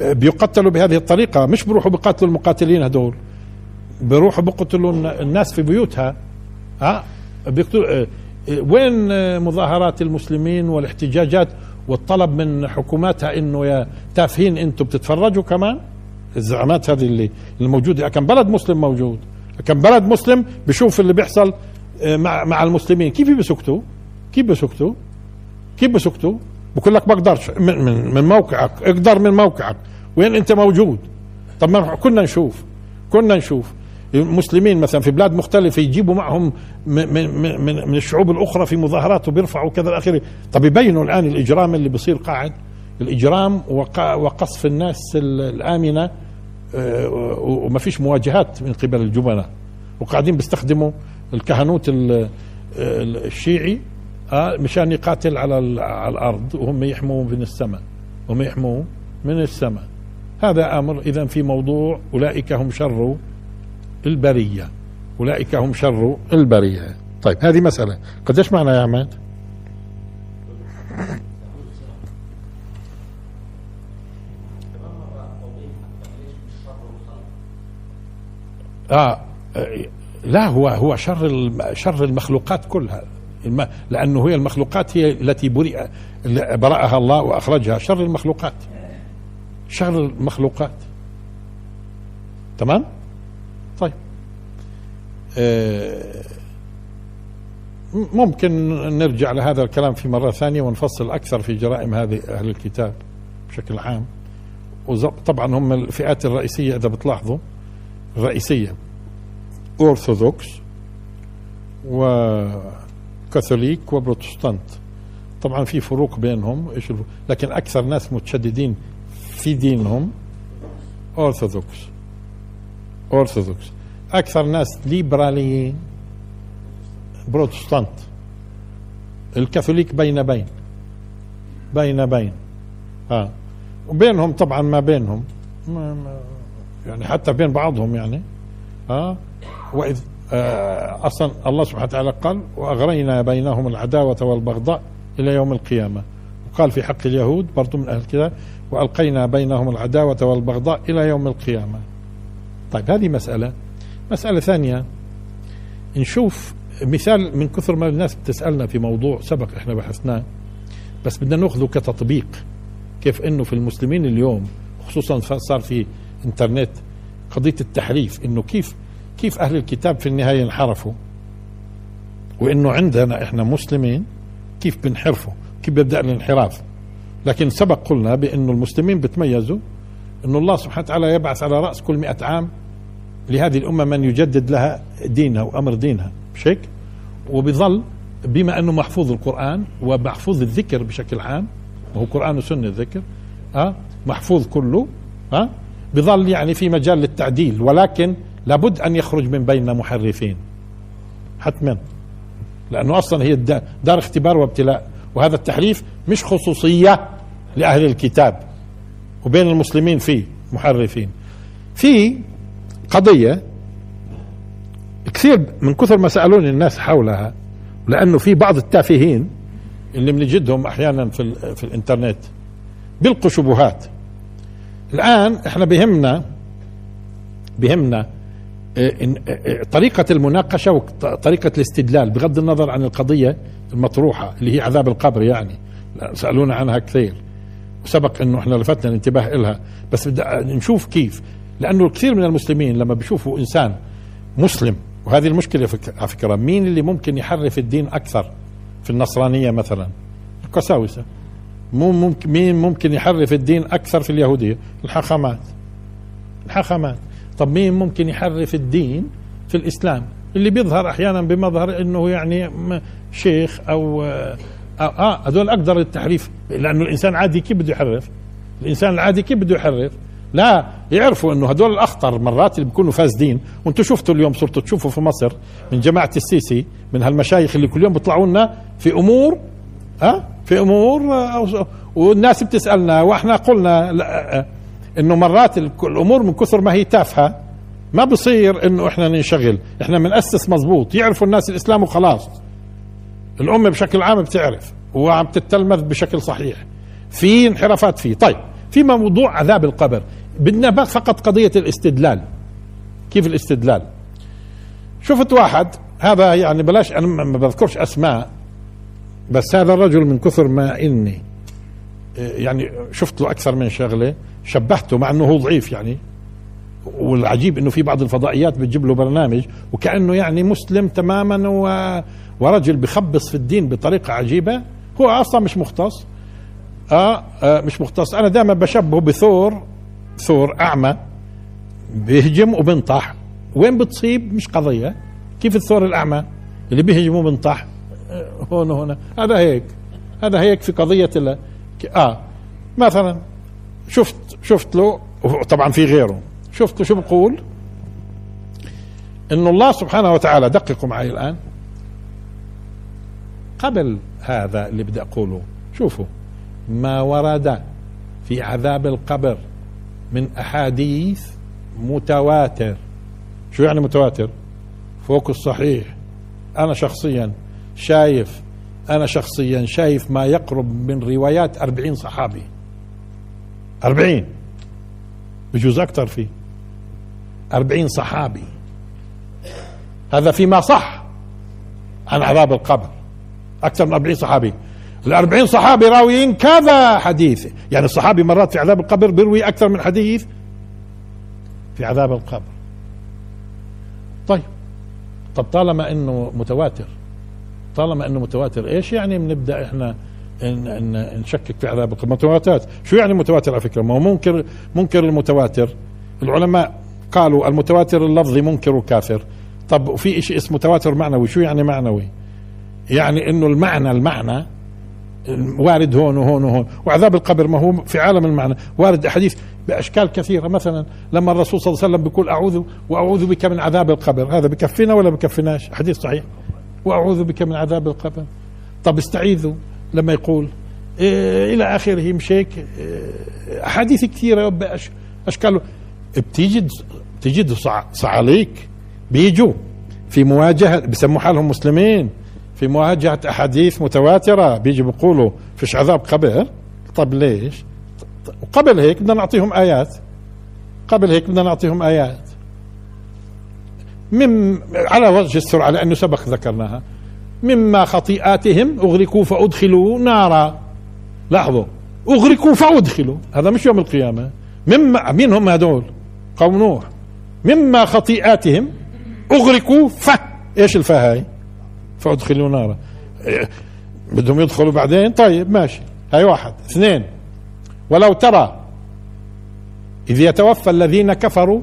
بيقتلوا بهذه الطريقة مش بيروحوا بيقاتلوا المقاتلين هدول بيروحوا بيقتلوا الناس في بيوتها. ها بيقتلوا وين مظاهرات المسلمين والاحتجاجات والطلب من حكوماتها إنه يا تافهين أنتم بتتفرجوا كمان؟ الزعامات هذه اللي الموجودة. كم بلد مسلم موجود. كم بلد مسلم بشوف اللي بيحصل آه، مع مع المسلمين. كيف بيسكتوا؟ كيف بيسكتوا؟ كيف بيسكتوا؟ بقول لك بقدرش من, من, من موقعك أقدر من موقعك. وين انت موجود؟ طب ما كنا نشوف كنا نشوف. المسلمين مثلا في بلاد مختلفة يجيبوا معهم من, من, من, الشعوب الأخرى في مظاهرات وبيرفعوا كذا آخره. طب يبينوا الآن الإجرام اللي بيصير قاعد. الإجرام وقصف الناس الآمنة وما فيش مواجهات من قبل الجبناء وقاعدين بيستخدموا الكهنوت الشيعي آه، مشان يقاتل على على الأرض وهم يحموه من السماء هم يحموه من السماء. هذا أمر إذا في موضوع أولئك هم شر البرية. أولئك هم شر البرية. طيب هذه مسألة. قديش معنى يا عماد؟ آه لا هو هو شر شر المخلوقات كلها. لأنه هي المخلوقات هي التي برئ برأها الله وأخرجها. شر المخلوقات. شر المخلوقات. تمام؟ طيب. آه ممكن نرجع لهذا الكلام في مرة ثانية ونفصل أكثر في جرائم هذه أهل الكتاب بشكل عام. وطبعا هم الفئات الرئيسية إذا بتلاحظوا. الرئيسية أرثوذكس وكاثوليك وبروتستانت. طبعا في فروق بينهم إيش لكن أكثر ناس متشددين في دينهم أرثوذكس أرثوذكس أكثر ناس ليبراليين بروتستانت. الكاثوليك بين بين. بين بين. ها وبينهم طبعا ما بينهم. يعني حتى بين بعضهم يعني. ها وإذ آه أصلا الله سبحانه وتعالى قال وأغرينا بينهم العداوة والبغضاء إلى يوم القيامة. وقال في حق اليهود برضو من أهل الكتاب وألقينا بينهم العداوة والبغضاء إلى يوم القيامة. طيب هذه مسألة. مسألة ثانية. نشوف مثال من كثر ما الناس بتسألنا في موضوع سبق إحنا بحثناه. بس بدنا نأخذه كتطبيق كيف إنه في المسلمين اليوم خصوصا صار في انترنت قضية التحريف إنه كيف كيف أهل الكتاب في النهاية انحرفوا؟ وإنه عندنا إحنا مسلمين كيف بنحرفوا كيف بيبدأ الانحراف؟ لكن سبق قلنا بإنه المسلمين بتميزوا إنه الله سبحانه وتعالى يبعث على رأس كل مئة عام لهذه الأمة من يجدد لها دينها وأمر دينها مش هيك؟ وبظل بما إنه محفوظ القرآن ومحفوظ الذكر بشكل عام وهو قرآن وسنة الذكر ها محفوظ كله ها بظل يعني في مجال للتعديل ولكن لابد أن يخرج من بيننا محرفين. حتما. لأنه أصلا هي دار اختبار وابتلاء وهذا التحريف مش خصوصية لأهل الكتاب وبين المسلمين في محرفين. في قضية كثير من كثر ما سألوني الناس حولها لأنه في بعض التافهين اللي بنجدهم أحيانا في في الإنترنت بيلقوا شبهات. الآن إحنا بهمنا بهمنا آه، آه، آه، طريقة المناقشة وطريقة الاستدلال بغض النظر عن القضية المطروحة اللي هي عذاب القبر يعني. سألونا عنها كثير. وسبق إنه إحنا لفتنا الانتباه لها بس نشوف كيف. لأنه الكثير من المسلمين لما بيشوفوا إنسان مسلم وهذه المشكلة على فكرة مين اللي ممكن يحرف الدين أكثر؟ في النصرانية مثلا. القساوسة. مو ممكن مين ممكن يحرف الدين أكثر في اليهودية؟ الحاخامات الحاخامات طب مين ممكن يحرف الدين في الإسلام؟ اللي بيظهر أحيانا بمظهر أنه يعني شيخ آه, آه هذول أقدر التحريف لأنه الإنسان عادي كيف بده يحرف؟ الإنسان العادي كيف بده يحرف؟ لا يعرفوا إنه هدول الأخطر مرات اللي بيكونوا فاسدين. وأنتم شفتوا اليوم صرتوا تشوفوا في مصر من جماعة السيسي من هالمشايخ اللي كل يوم بيطلعوا لنا في أمور ها؟ في أمور والناس بتسألنا وإحنا قلنا لا إنه مرات الأمور من كثر ما هي تافهة ما بصير إنه إحنا ننشغل إحنا بنأسس مزبوط يعرفوا الناس الإسلام وخلاص. الأمة بشكل عام بتعرف وعم تتلمذ بشكل صحيح. في انحرافات فيه. طيب في موضوع عذاب القبر. بدنا فقط قضية الاستدلال. كيف الاستدلال؟ شفت واحد هذا يعني بلاش أنا ما بذكرش أسماء بس هذا الرجل من كثر ما إني يعني شفت له أكثر من شغلة شبهته مع أنه هو ضعيف يعني. والعجيب إنه في بعض الفضائيات بتجيب له برنامج وكأنه يعني مسلم تماما و... ورجل بخبص في الدين بطريقة عجيبة. هو أصلا مش مختص. آه, آه مش مختص. أنا دائما بشبهه بثور ثور أعمى بيهجم وبنطح وين بتصيب؟ مش قضية. كيف الثور الأعمى اللي بيهجم وبنطح هون هون هذا هيك. هذا هيك في قضية ال... آه. مثلا شفت شفت له طبعا في غيره. شفت شو بقول؟ إنه الله سبحانه وتعالى دققوا معي الآن. قبل هذا اللي بدي أقوله شوفوا ما ورد في عذاب القبر من أحاديث متواتر. شو يعني متواتر؟ فوق الصحيح. أنا شخصيا شايف أنا شخصيا شايف ما يقرب من روايات أربعين صحابي. أربعين. بجوز أكثر فيه. أربعين صحابي. هذا فيما صح عن عذاب القبر. أكثر من أربعين صحابي. الأربعين صحابي راويين كذا حديث. يعني الصحابي مرات في عذاب القبر بيروي أكثر من حديث في عذاب القبر. طيب طب طالما إنه متواتر طالما إنه متواتر إيش يعني بنبدأ إحنا إن إن نشكك في عذاب القبر متواترات شو يعني متواتر على فكرة؟ ما هو منكر منكر المتواتر. العلماء قالوا المتواتر اللفظي منكر وكافر. طب وفي شيء اسمه متواتر معنوي. شو يعني معنوي؟ يعني إنه المعنى المعنى وارد هون وهون وهون. وعذاب القبر ما هو في عالم المعنى. وارد احاديث بأشكال كثيرة. مثلا لما الرسول صلى الله عليه وسلم بيقول اعوذ وأعوذ بك من عذاب القبر. هذا بكفينا ولا بكفيناش؟ حديث صحيح. وأعوذ بك من عذاب القبر. طب استعيذوا لما يقول. إيه إلى آخره مش هيك إيه أحاديث كثيرة أشكال. بتيجي صعاليك. بيجوا. في مواجهة بسموا حالهم مسلمين. في مواجهة أحاديث متواترة. بيجي بيقولوا فيش عذاب قبر طب ليش؟ قبل هيك بدنا نعطيهم آيات. قبل هيك بدنا نعطيهم آيات. من على وجه السرعة لأنه سبق ذكرناها. مما خطيئاتهم أغرقوا فأدخلوا نارا. لاحظوا أغرقوا فأدخلوا. هذا مش يوم القيامة. مما مين هم هذول؟ قوم نوح. مما خطيئاتهم أغرقوا ف إيش الفا هاي فأدخلوا نارا. بدهم يدخلوا بعدين؟ طيب ماشي. هاي واحد. اثنين. ولو ترى إذ يتوفى الذين كفروا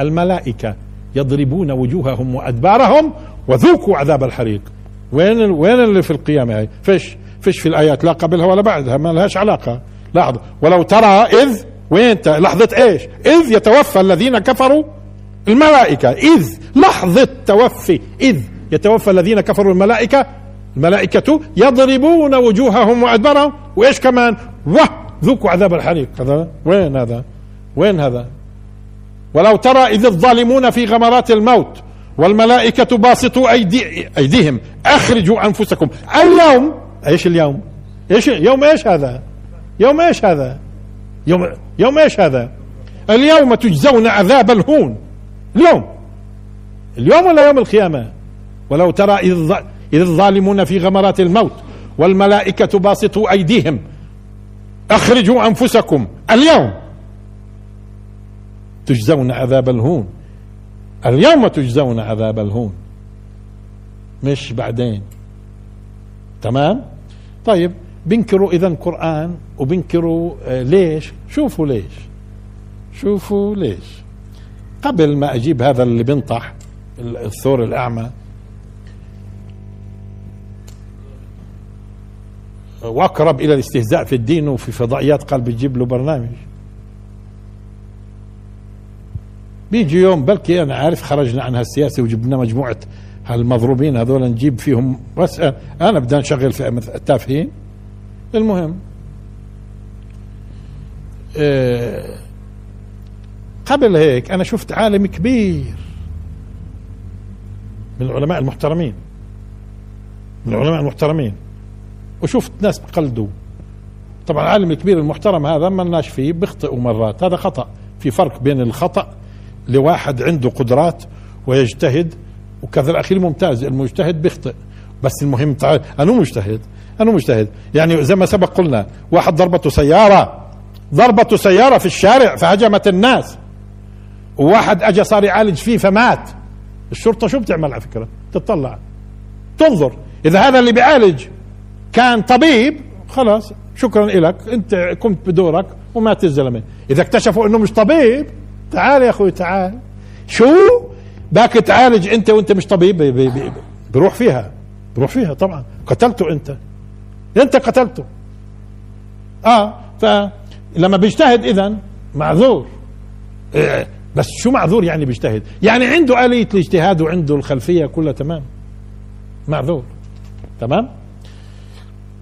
الملائكة. يضربون وجوههم وأدبارهم وذوقوا عذاب الحريق. وين وين اللي في القيامة هاي؟ فيش فيش في الآيات لا قبلها ولا بعدها ما لهاش علاقة. لاحظ ولو ترى إذ وين لحظة إيش؟ إذ يتوفى الذين كفروا الملائكة. إذ لحظة توفي إذ يتوفى الذين كفروا الملائكة. الملائكة يضربون وجوههم وأدبارهم. وإيش كمان؟ وذوقوا عذاب الحريق. هذا وين هذا؟ وين هذا؟ ولو ترى إذ الظالمون في غمرات الموت والملائكة باسطوا أيدي أيديهم أخرجوا أنفسكم. اليوم إيش اليوم؟ إيش يوم إيش هذا؟ يوم إيش هذا؟ يوم يوم إيش هذا؟ اليوم تجزون عذاب الهون. اليوم. اليوم ولا يوم القيامة؟ ولو ترى إذ إذ الظالمون في غمرات الموت والملائكة باسطوا أيديهم أخرجوا أنفسكم. اليوم. تجزون عذاب الهون. اليوم تجزون عذاب الهون. مش بعدين. تمام؟ طيب بينكروا اذا قرآن وبينكروا آه ليش؟ شوفوا ليش. شوفوا ليش. قبل ما أجيب هذا اللي بنطح الثور الأعمى. واقرب إلى الاستهزاء في الدين وفي فضائيات قال بتجيب له برنامج. بيجي يوم بلكي أنا عارف خرجنا عن هالسياسة وجبنا مجموعة هالمضروبين هذول نجيب فيهم بس أنا بدنا نشغل في التافهين. المهم آه، قبل هيك أنا شفت عالم كبير من العلماء المحترمين. من العلماء المحترمين. وشفت ناس بقلدوا. طبعا العالم الكبير المحترم هذا ما لناش فيه بيخطئوا مرات. هذا خطأ. في فرق بين الخطأ لواحد عنده قدرات ويجتهد وكذا الأخير ممتاز المجتهد بيخطئ. بس المهم تعال أنا مجتهد أنا مجتهد. يعني زي ما سبق قلنا واحد ضربته سيارة ضربته سيارة في الشارع فهجمت الناس. وواحد اجى صار يعالج فيه فمات. الشرطة شو بتعمل على فكرة؟ تطلع تنظر. إذا هذا اللي بيعالج كان طبيب خلاص شكرا لك أنت قمت بدورك ومات الزلمه إذا اكتشفوا إنه مش طبيب تعال يا أخوي تعال. شو؟ بدك تعالج أنت وأنت مش طبيب بي بي بي بروح فيها بروح فيها طبعا. قتلته أنت. أنت قتلته. آه فلما بيجتهد اذا معذور. إيه بس شو معذور يعني بيجتهد؟ يعني عنده آلية الاجتهاد وعنده الخلفية كلها تمام. معذور. تمام؟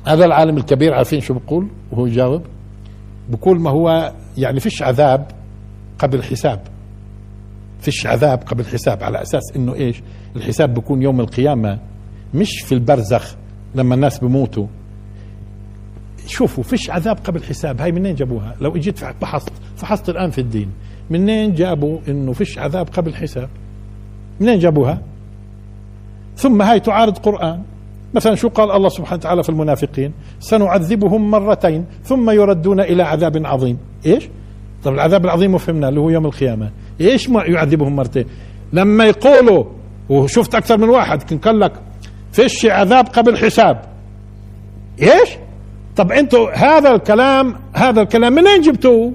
هذا العالم الكبير عارفين شو بقول؟ وهو يجاوب. بقول ما هو يعني فيش عذاب قبل حساب فيش عذاب قبل حساب على أساس إنه إيش؟ الحساب بيكون يوم القيامة مش في البرزخ لما الناس بموتوا شوفوا فيش عذاب قبل حساب هاي منين جابوها؟ لو إجيت فحصت فحصت الآن في الدين منين جابوا إنه فيش عذاب قبل حساب منين جابوها؟ ثم هاي تعارض قرآن. مثلا شو قال الله سبحانه وتعالى في المنافقين؟ سنعذبهم مرتين ثم يردون إلى عذاب عظيم. إيش؟ طب العذاب العظيم وفهمنا اللي هو يوم القيامة. إيش ما يعذبهم مرتين؟ لما يقولوا وشفت أكثر من واحد كان قال لك فيش عذاب قبل حساب. إيش؟ طب أنتوا هذا الكلام هذا الكلام منين جبتوه؟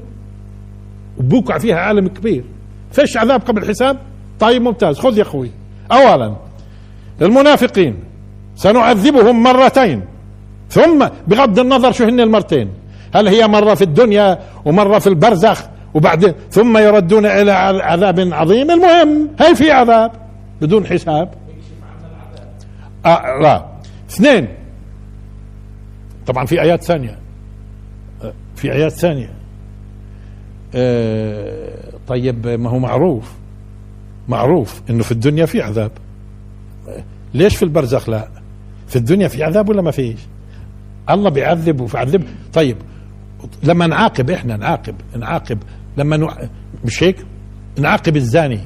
وبوقع فيها عالم كبير. فيش عذاب قبل حساب؟ طيب ممتاز خذ يا أخوي. اولا المنافقين سنعذبهم مرتين ثم بغض النظر شو هن المرتين. هل هي مرة في الدنيا ومرة في البرزخ وبعدين ثم يردون إلى عذاب عظيم؟ المهم هي في عذاب بدون حساب؟ آه لا. اثنين. طبعا في آيات ثانية. آه، في آيات ثانية. آه طيب ما هو معروف. معروف إنه في الدنيا في عذاب. ليش في البرزخ لا؟ في الدنيا في عذاب ولا ما فيش؟ الله بيعذب وبيعذب طيب لما نعاقب إحنا نعاقب نعاقب. لما نع... مش هيك؟ نعاقب الزاني.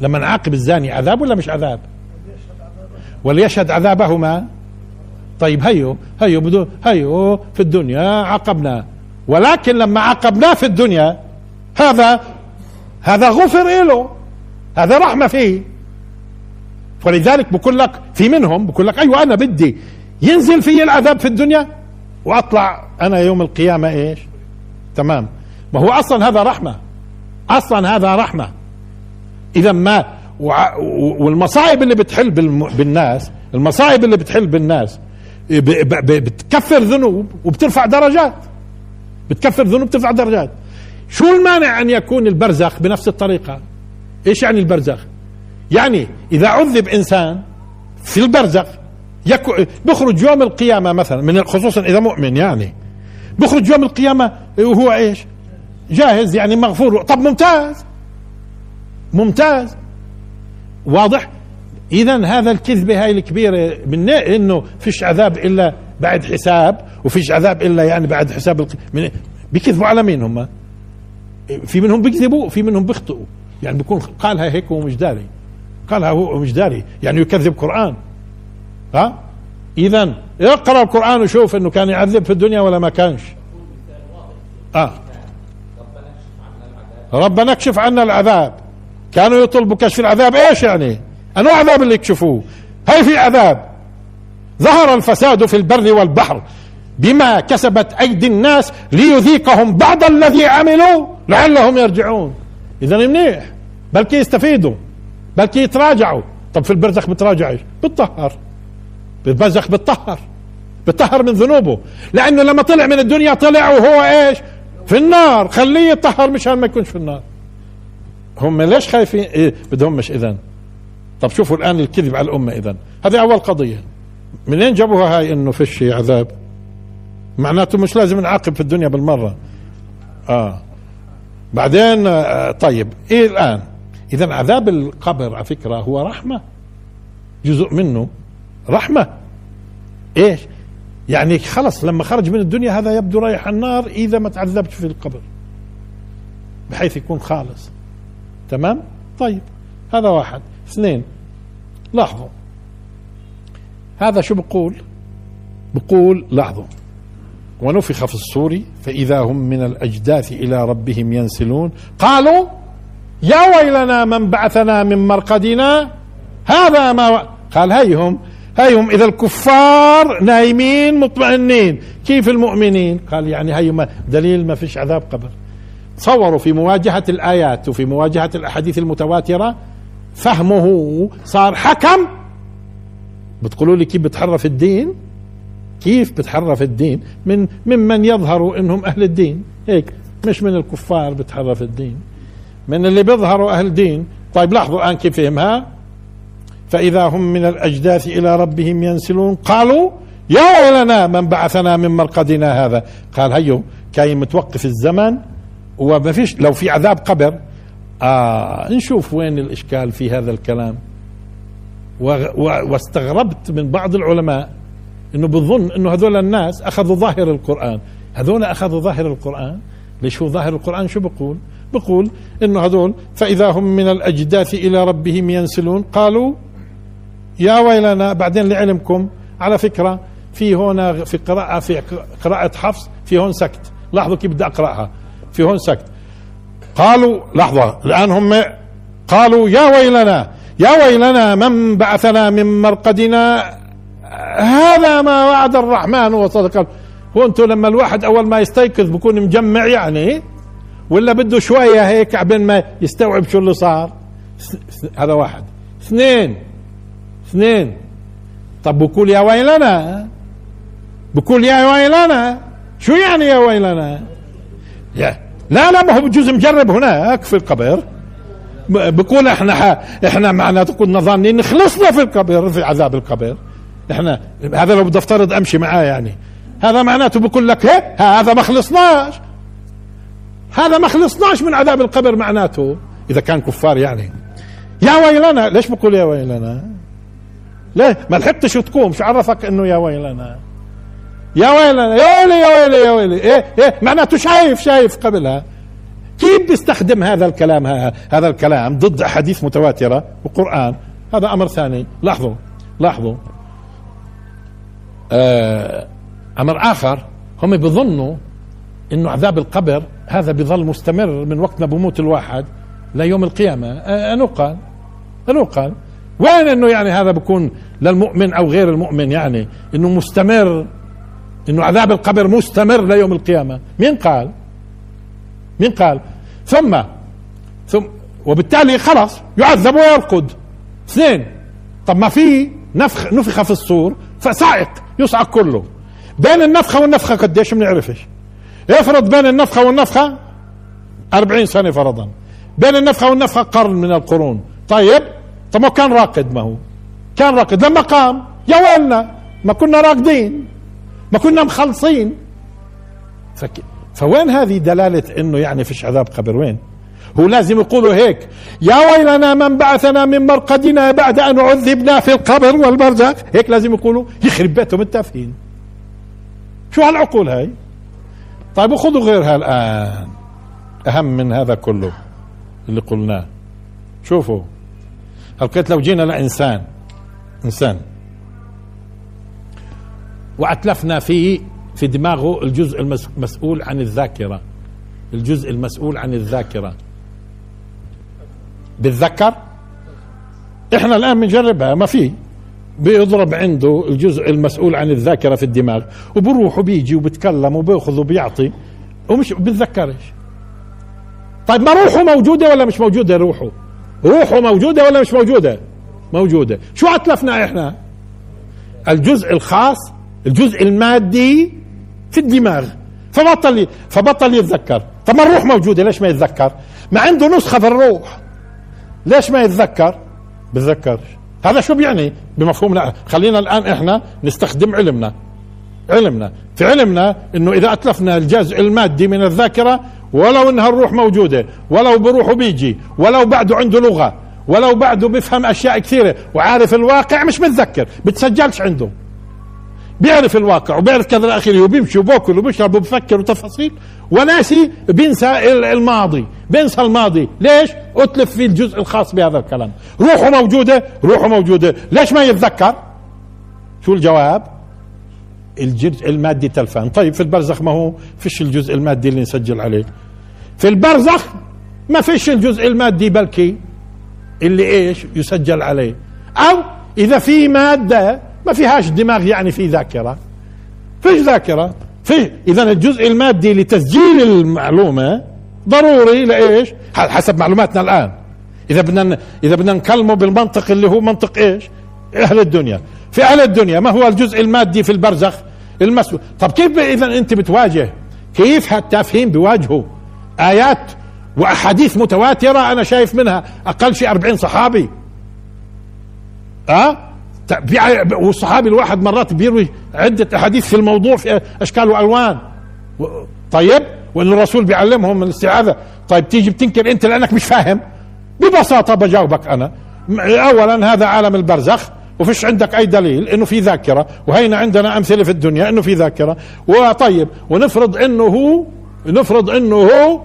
لما نعاقب الزاني عذاب ولا مش عذاب؟ وليشهد عذابهما. طيب هيو هيو بدو هيو في الدنيا عاقبنا. ولكن لما عاقبناه في الدنيا هذا هذا غفر له هذا رحمة فيه. ولذلك بقول لك في منهم بقول لك أيوه أنا بدي ينزل في العذاب في الدنيا؟ وأطلع أنا يوم القيامة إيش؟ تمام. ما هو أصلا هذا رحمة. أصلا هذا رحمة. اذا ما والمصائب اللي بتحل بالناس المصائب اللي بتحل بالناس بتكفر ذنوب وبترفع درجات. بتكفر ذنوب بترفع درجات. شو المانع أن يكون البرزخ بنفس الطريقة؟ إيش يعني البرزخ؟ يعني إذا عذب إنسان في البرزخ بيخرج يوم القيامة مثلا من خصوصا إذا مؤمن يعني. بيخرج يوم القيامة وهو إيش؟ جاهز يعني مغفور. طب ممتاز. ممتاز. واضح؟ اذا هذا الكذبه هاي الكبيرة من إنه فيش عذاب إلا بعد حساب وفيش عذاب إلا يعني بعد حساب. من... بيكذبوا على مين هم؟ في منهم بيكذبوا في منهم بيخطئوا. يعني بيكون قالها هيك وهو مش داري. قالها هو مش داري. يعني يكذب قرآن. ها؟ اذا اقرأ القرآن وشوف إنه كان يعذب في الدنيا ولا ما كانش. آه. ربنا اكشف عنا العذاب. كانوا يطلبوا كشف العذاب إيش يعني؟ أنواع عذاب اللي يكشفوه. هاي في عذاب؟ ظهر الفساد في البر والبحر بما كسبت أيدي الناس ليذيقهم بعض الذي عملوا لعلهم يرجعون. اذا منيح. بلكي يستفيدوا. بلكي يتراجعوا. طب في البرزخ بتراجع إيش؟ بتطهر. بالبرزخ بتطهر بتطهر من ذنوبه. لأنه لما طلع من الدنيا طلع وهو إيش؟ في النار. خليه يطهر مشان ما يكونش في النار. هم ليش خايفين؟ إيه بدهم مش اذا طب شوفوا الآن الكذب على الأمة اذا هذه أول قضية. منين جابوها هاي إنه فيش عذاب؟ معناته مش لازم نعاقب في الدنيا بالمرة. آه. بعدين آه طيب إيه الآن؟ اذا عذاب القبر على فكرة هو رحمة. جزء منه. رحمة. إيش؟ يعني خلص لما خرج من الدنيا هذا يبدو رايح النار إذا ما تعذبت في القبر بحيث يكون خالص. تمام؟ طيب هذا واحد. اثنين لاحظوا. هذا شو بقول؟ بقول لاحظوا. ونفخ في الصور فإذا هم من الأجداث إلى ربهم ينسلون قالوا يا ويلنا من بعثنا من مرقدنا هذا ما. قال هيهم. هيهم إذا الكفار نايمين مطمئنين. كيف المؤمنين؟ قال يعني هيهم دليل ما فيش عذاب قبر تصوروا في مواجهة الآيات وفي مواجهة الأحاديث المتواترة فهمه صار حكم. بتقولوا لي كيف بتحرف الدين؟ كيف بتحرف الدين؟ من ممن يظهروا إنهم أهل الدين. هيك مش من الكفار بتحرف الدين. من اللي بيظهروا أهل دين طيب لاحظوا الآن كيف فهمها. فإذا هم من الأجداث إلى ربهم ينسلون قالوا يا ويلنا من بعثنا من مرقدنا هذا؟ قال هيو كاين متوقف الزمن وما فيش لو في عذاب قبر آه نشوف وين الإشكال في هذا الكلام. واستغربت من بعض العلماء إنه بظن إنه هذول الناس أخذوا ظاهر القرآن. هذول أخذوا ظاهر القرآن. ليش هو ظاهر القرآن؟ شو بقول؟ بقول إنه هذول فإذا هم من الأجداث إلى ربهم ينسلون قالوا يا ويلنا بعدين لعلمكم على فكرة في هنا في قراءة في قراءة حفص في هون سكت. لاحظوا كيف بدي أقرأها. في هون سكت. قالوا لحظة الآن هم قالوا يا ويلنا يا ويلنا من بعثنا من مرقدنا؟ هذا ما وعد الرحمن وصدق هو أنتم لما الواحد أول ما يستيقظ بكون مجمع يعني ولا بده شوية هيك عبين ما يستوعب شو اللي صار؟ هذا واحد. اثنين اثنين. طب بقول يا ويلنا. بقول يا ويلنا. شو يعني يا ويلنا؟ لا لا ما هو بجوز مجرب هناك في القبر. بقول إحنا إحنا معناته كنا ظانين خلصنا في القبر في عذاب القبر. إحنا هذا لو بدي افترض أمشي معاه يعني. هذا معناته بقول لك هيك هذا ما خلصناش. هذا ما خلصناش من عذاب القبر معناته إذا كان كفار يعني. يا ويلنا ليش بقول يا ويلنا؟ ليه؟ ما لحقتش تقوم. شو عرفك إنه يا ويلنا؟ يا ويلنا يا ويلي يا ويلي يا ويلي. إيه إيه معناته شايف شايف قبلها. كيف بيستخدم هذا الكلام؟ هذا الكلام ضد أحاديث متواترة وقرآن. هذا أمر ثاني. لاحظوا لاحظوا. آه أمر آخر. هم بيظنوا إنه عذاب القبر هذا بيظل مستمر من وقت ما بموت الواحد ليوم القيامة. آه انه قال انه قال. وين إنه يعني هذا بكون للمؤمن أو غير المؤمن يعني؟ إنه مستمر إنه عذاب القبر مستمر ليوم القيامة. مين قال؟ مين قال؟ ثم ثم وبالتالي خلاص يعذب ويرقد. اثنين طب ما في نفخ نفخ في الصور فصعق يصعق كله. بين النفخة والنفخة قديش بنعرفش افرض بين النفخة والنفخة أربعين سنة فرضا. بين النفخة والنفخة قرن من القرون. طيب طب ما كان راقد ما هو كان راقد. لما قام يا ويلنا ما كنا راقدين ما كنا مخلصين. فك... فوين هذه دلالة إنه يعني فيش عذاب قبر؟ وين؟ هو لازم يقولوا هيك يا ويلنا من بعثنا من مرقدنا بعد أن عذبنا في القبر والبرزخ. هيك لازم يقولوا يخرب بيتهم التافهين. شو هالعقول هاي؟ طيب وخذوا غيرها الآن. أهم من هذا كله اللي قلناه. شوفوا. قلت لو جينا لإنسان إنسان. وأتلفنا فيه في دماغه الجزء المسؤول عن الذاكرة الجزء المسؤول عن الذاكرة. بتذكر؟ إحنا الآن بنجربها ما في. بيضرب عنده الجزء المسؤول عن الذاكرة في الدماغ وبروح وبيجي وبتكلم وبيأخذ وبيعطي ومش بتذكرش. طيب ما روحه موجودة ولا مش موجودة روحه؟ روحه موجودة ولا مش موجودة؟ موجودة. شو أتلفنا إحنا؟ الجزء الخاص الجزء المادي في الدماغ. فبطل فبطل يتذكر. طب ما الروح موجودة ليش ما يتذكر؟ ما عنده نسخة في الروح. ليش ما يتذكر؟ بتذكرش هذا شو بيعني؟ بمفهوم لا خلينا الآن إحنا نستخدم علمنا. علمنا. في علمنا إنه إذا أتلفنا الجزء المادي من الذاكرة ولو إنها الروح موجودة ولو بروح بيجي ولو بعده عنده لغة ولو بعده بيفهم أشياء كثيرة وعارف الواقع مش متذكر بتسجلش عنده؟ بيعرف الواقع وبيعرف كذا إلى اخره وبيمشي وباكل وبيشرب وبفكر وتفاصيل وناسي بينسى الماضي بينسى الماضي. ليش؟ أتلف في الجزء الخاص بهذا الكلام. روحه موجودة روحه موجودة. ليش ما يتذكر؟ شو الجواب؟ الجزء المادي تلفان. طيب في البرزخ ما هو؟ فيش الجزء المادي اللي نسجل عليه. في البرزخ ما فيش الجزء المادي بلكي اللي إيش؟ يسجل عليه. أو إذا في مادة ما فيهاش دماغ يعني في ذاكرة. فيش ذاكرة. في اذا الجزء المادي لتسجيل المعلومة ضروري لإيش؟ حسب معلوماتنا الآن. إذا بدنا إذا بدنا نكلمه بالمنطق اللي هو منطق إيش؟ أهل الدنيا. في أهل الدنيا ما هو الجزء المادي في البرزخ؟ المسؤول. طب كيف اذا أنت بتواجه؟ كيف هالتافهين بيواجهوا آيات وأحاديث متواترة أنا شايف منها. أقل شيء 40 صحابي. آه؟ والصحابي الواحد مرات بيروي عدة أحاديث في الموضوع في أشكال وألوان. طيب؟ وأن الرسول بيعلمهم الاستعاذة. طيب تيجي بتنكر أنت لأنك مش فاهم. ببساطة بجاوبك أنا. أولا هذا عالم البرزخ وفيش عندك أي دليل إنه في ذاكرة. وهينا عندنا أمثلة في الدنيا إنه في ذاكرة. وطيب ونفرض إنه هو نفرض انه هو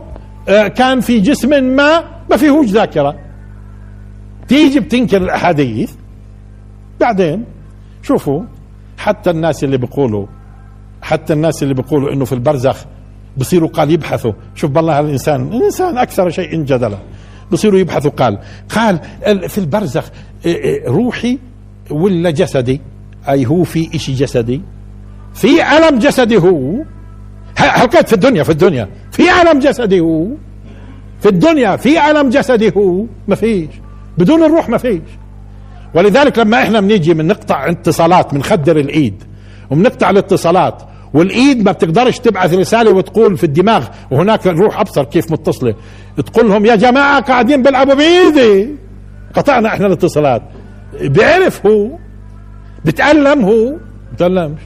آه، كان في جسم ما ما فيهوش ذاكرة. تيجي بتنكر الأحاديث. بعدين شوفوا حتى الناس اللي بيقولوا حتى الناس اللي بيقولوا إنه في البرزخ بصيروا قال يبحثوا. شوف بالله الإنسان الإنسان أكثر شيء جدلا. بصيروا يبحثوا قال قال في البرزخ إيه، إيه، روحي ولا جسدي؟ أي هو في إشي جسدي؟ في علم جسدي هو. حكيت في الدنيا في الدنيا. في علم جسدي هو في الدنيا في علم جسدي هو ما فيش. بدون الروح ما فيش. ولذلك لما إحنا بنيجي بنقطع اتصالات بنخدر الإيد وبنقطع الاتصالات والإيد ما بتقدرش تبعث رسالة وتقول في الدماغ وهناك الروح أبصر كيف متصلة. تقول لهم يا جماعة قاعدين بيلعبوا بإيدي. قطعنا إحنا الاتصالات. بيعرف هو بتألم هو بتألمش.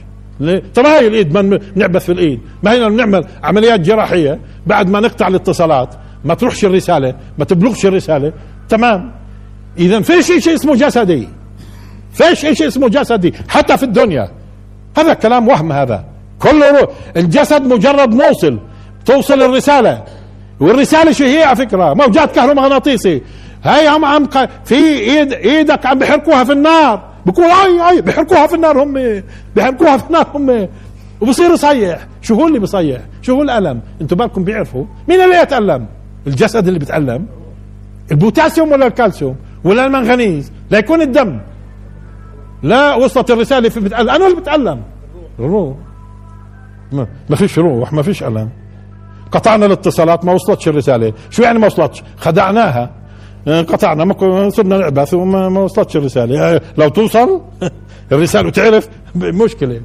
طب هاي الإيد ما بنعبث في الإيد. ما هينا بنعمل عمليات جراحية بعد ما نقطع الاتصالات ما تروحش الرسالة ما تبلغش الرسالة. تمام. إذا فيش شيء اسمه جسدي. فيش شيء اسمه جسدي حتى في الدنيا. هذا كلام وهم هذا. كله الجسد مجرد موصل. توصل الرسالة. والرسالة شو هي؟ على فكرة موجات كهرومغناطيسي. هاي عم عم في ايد إيدك عم بحرقوها في النار. بقول اي اي بيحرقوها في النار هم بيحرقوها في النار هم. وبصير يصيح. شو هو اللي بيصيح؟ شو هو الألم؟ أنتم بالكم بيعرفوا. مين اللي يتألم؟ الجسد اللي بيتألم. البوتاسيوم ولا الكالسيوم؟ ولا المنغنيز؟ لا يكون الدم. لا وصلت الرسالة في بتألم. أنا اللي بتألم. الروح. ما, ما فيش روح ما فيش ألم. قطعنا الاتصالات ما وصلتش الرسالة. شو يعني ما وصلتش؟ خدعناها. قطعنا ما صرنا نعبث وما ما وصلتش الرسالة. لو توصل الرسالة وتعرف مشكلة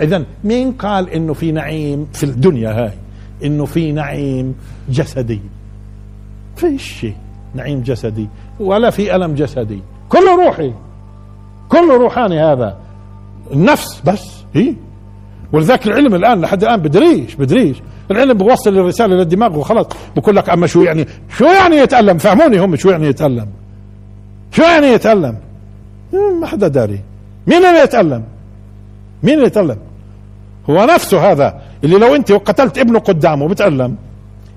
إذا مين قال إنه في نعيم في الدنيا هاي؟ إنه في نعيم جسدي. فيش شيء نعيم جسدي ولا في ألم جسدي. كله روحي. كله روحاني هذا. النفس بس هي ولذلك العلم الآن لحد الآن بدريش بدريش. العلم بوصل الرساله للدماغ وخلاص. بقول لك أما شو يعني شو يعني يتألم؟ فهموني هم شو يعني يتألم. شو يعني يتألم؟ ما حدا داري. مين اللي يتألم؟ مين اللي يتألم؟ هو نفسه هذا. اللي لو أنت قتلت ابنه قدامه بتألم.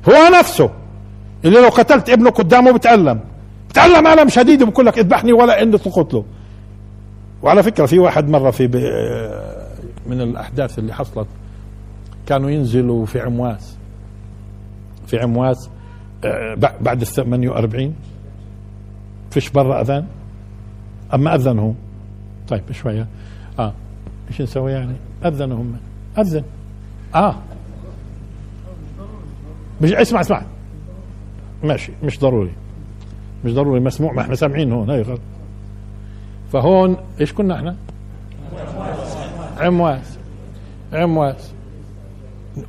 هو نفسه. اللي لو قتلت ابنه قدامه بتألم. بتألم ألم شديد وبقول لك اذبحني ولا انت تقتله وعلى فكرة في واحد مرة في من الأحداث اللي حصلت. كانوا ينزلوا في عمواس. في عمواس آه، بعد ال 48 فيش برا أذان؟ أما أذن هو طيب شوية. آه إيش نسوي يعني؟ أذنوا هم أذن. آه. مش اسمع اسمع. ماشي مش ضروري. مش ضروري مسموع ما إحنا سامعين هون. هي غلط. فهون إيش كنا إحنا؟ عمواس. عمواس.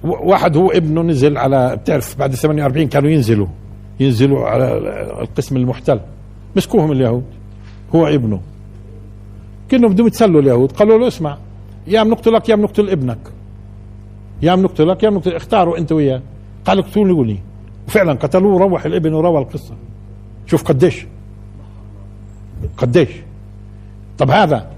واحد هو ابنه نزل على بتعرف بعد 48 كانوا ينزلوا ينزلوا على القسم المحتل. مسكوهم اليهود هو ابنه. كانوا بدهم يتسلوا اليهود. قالوا له اسمع يا بنقتلك يا بنقتل ابنك. يا بنقتلك يا بنقتل اختاروا انت وياه. قال اقتلوني وفعلا قتلوه وروح الابن وروى القصة. شوف قديش. قديش. طب هذا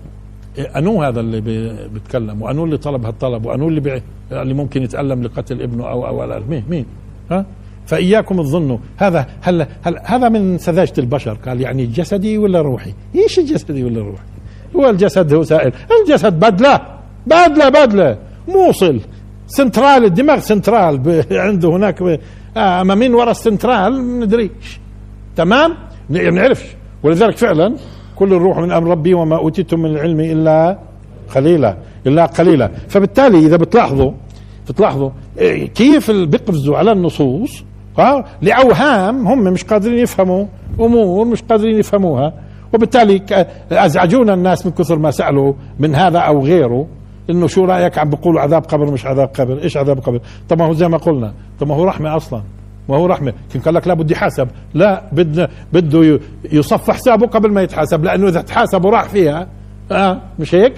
أنو هذا اللي بيتكلم؟ وأنو اللي طلب هالطلب؟ وأنو اللي بي... اللي ممكن يتألم لقتل ابنه أو أو, مين مين؟ ها؟ فإياكم تظنوا هذا هل, هل هذا من سذاجة البشر؟ قال يعني جسدي ولا روحي؟ إيش الجسدي ولا روحي؟ هو الجسد هو سائل. الجسد بدلة. بدلة بدلة. موصل. سنترال الدماغ سنترال. عنده هناك آه اما مين ورا السنترال ما ندريش. تمام؟ نعرفش. ولذلك فعلا كل الروح من أمر ربي وما أوتيتم من العلم إلا قليلا إلا قليلا. فبالتالي إذا بتلاحظوا بتلاحظوا إيه، كيف بيقفزوا على النصوص؟ ها؟ لأوهام هم مش قادرين يفهموا أمور مش قادرين يفهموها. وبالتالي أزعجونا الناس من كثر ما سألوا من هذا أو غيره إنه شو رأيك؟ عم بيقولوا عذاب قبر مش عذاب قبر. إيش عذاب قبر؟ طب ما هو زي ما قلنا طب ما هو رحمة أصلا. ما هو رحمة. كان قال لك لا بدي حاسب لا بدنا بده يصفى حسابه قبل ما يتحاسب لأنه إذا تحاسب وراح فيها آه مش هيك؟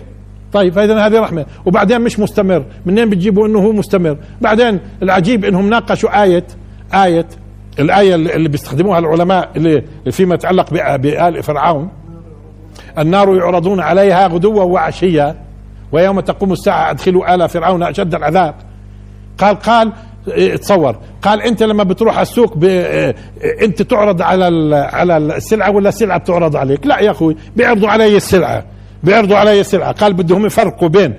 طيب فإذا هذه رحمة. وبعدين مش مستمر. منين بتجيبوا إنه هو مستمر؟ بعدين العجيب إنهم ناقشوا إيه إيه الآية اللي بيستخدموها العلماء اللي فيما يتعلق بآل فرعون. النار يعرضون عليها غدوا وعشيا ويوم تقوم الساعة أدخلوا آل فرعون أشد العذاب. قال قال تصور قال أنت لما بتروح على السوق أنت تعرض على على السلعة ولا السلعة بتعرض عليك؟ لا يا أخوي بيعرضوا علي السلعة. بيعرضوا علي السلعة. قال بدهم يفرقوا بين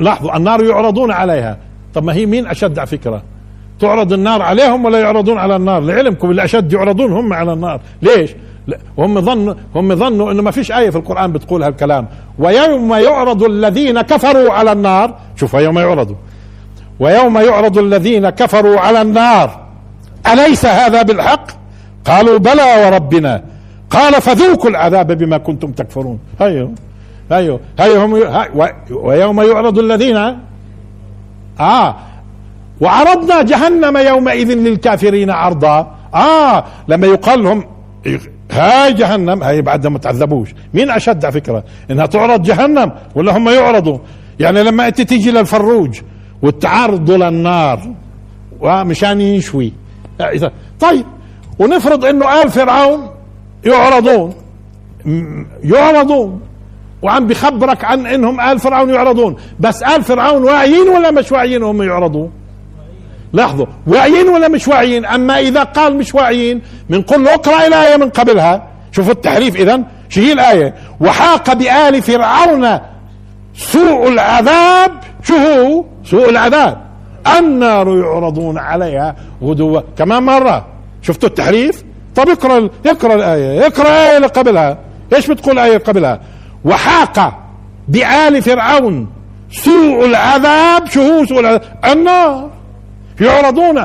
لاحظوا النار يعرضون عليها. طب ما هي مين أشد على فكرة؟ تعرض النار عليهم ولا يعرضون على النار؟ لعلمكم اللي أشد يعرضون هم على النار. ليش؟ هم ظنوا هم ظنوا إنه ما فيش آية في القرآن بتقول هالكلام ويوم يعرض الذين كفروا على النار شوف يوم يعرضوا. ويوم يعرض الذين كفروا على النار أليس هذا بالحق؟ قالوا بلى وربنا. قال فذوقوا العذاب بما كنتم تكفرون. هيو هيو هيو هم ويوم يعرض الذين آه وعرضنا جهنم يومئذ للكافرين عرضا. آه لما يقال لهم هاي جهنم هاي بعد ما تعذبوش. مين أشد على فكرة؟ إنها تعرض جهنم ولا هم يعرضوا؟ يعني لما أنت تيجي للفروج وتعرضوا للنار. ومشان ينشوي طيب ونفرض إنه آل فرعون يعرضون. يعرضون. وعم بخبرك عن إنهم آل فرعون يعرضون. بس آل فرعون واعيين ولا مش واعيين هم يعرضون؟ لاحظوا واعيين ولا مش واعيين؟ أما إذا قال مش واعيين بنقول له اقرأ الآية من قبلها. شوفوا التحريف اذا شو هي الآية؟ وحاق بآل فرعون سوء العذاب هو سوء العذاب. النار يعرضون عليها غدوا. كمان مرة. شفتوا التحريف؟ طب اقرأ اقرأ الآية. اقرأ الآية اللي قبلها. إيش بتقول الآية قبلها؟ وحاق بآل فرعون سوء العذاب. شو هو سوء العذاب؟ النار. يعرضون.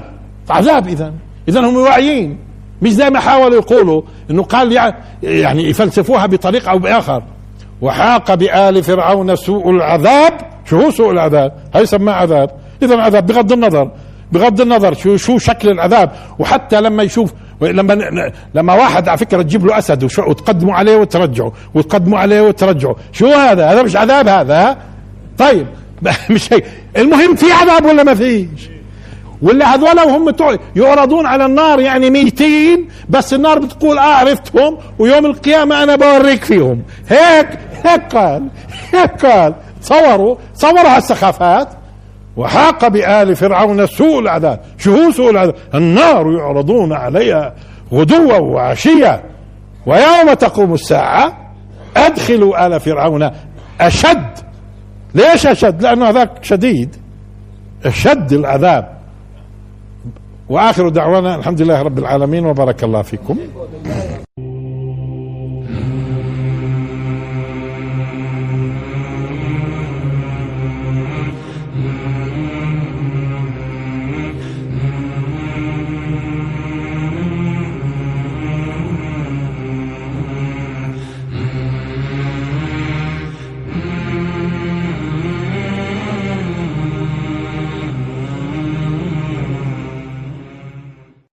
عذاب اذا اذا هم واعيين. مش زي ما حاولوا يقولوا إنه قال يعني يفلسفوها بطريقة أو بآخر. وحاق بآل فرعون سوء العذاب. شو هو سوء العذاب؟ هي سماه عذاب. إذا عذاب بغض النظر بغض النظر شو شو شكل العذاب. وحتى لما يشوف لما لما واحد على فكرة تجيب له أسد وتقدموا عليه وترجعوا وتقدموا عليه وترجعوا شو هذا؟ هذا مش عذاب هذا طيب. مش هيك. المهم في عذاب ولا ما فيش؟ ولا هذول وهم يعرضون على النار يعني ميتين بس النار بتقول آه عرفتهم ويوم القيامة أنا بوريك فيهم. هيك هيك قال هيك قال. تصوروا تصوروا هالسخافات وحاق بآل فرعون سوء العذاب. شو هو سوء العذاب؟ النار يعرضون عليها غدوا وعشيا. ويوم تقوم الساعة أدخلوا آل فرعون أشد. ليش أشد؟ لأنه هذاك شديد. أشد العذاب. وآخر دعوانا الحمد لله رب العالمين وبارك الله فيكم.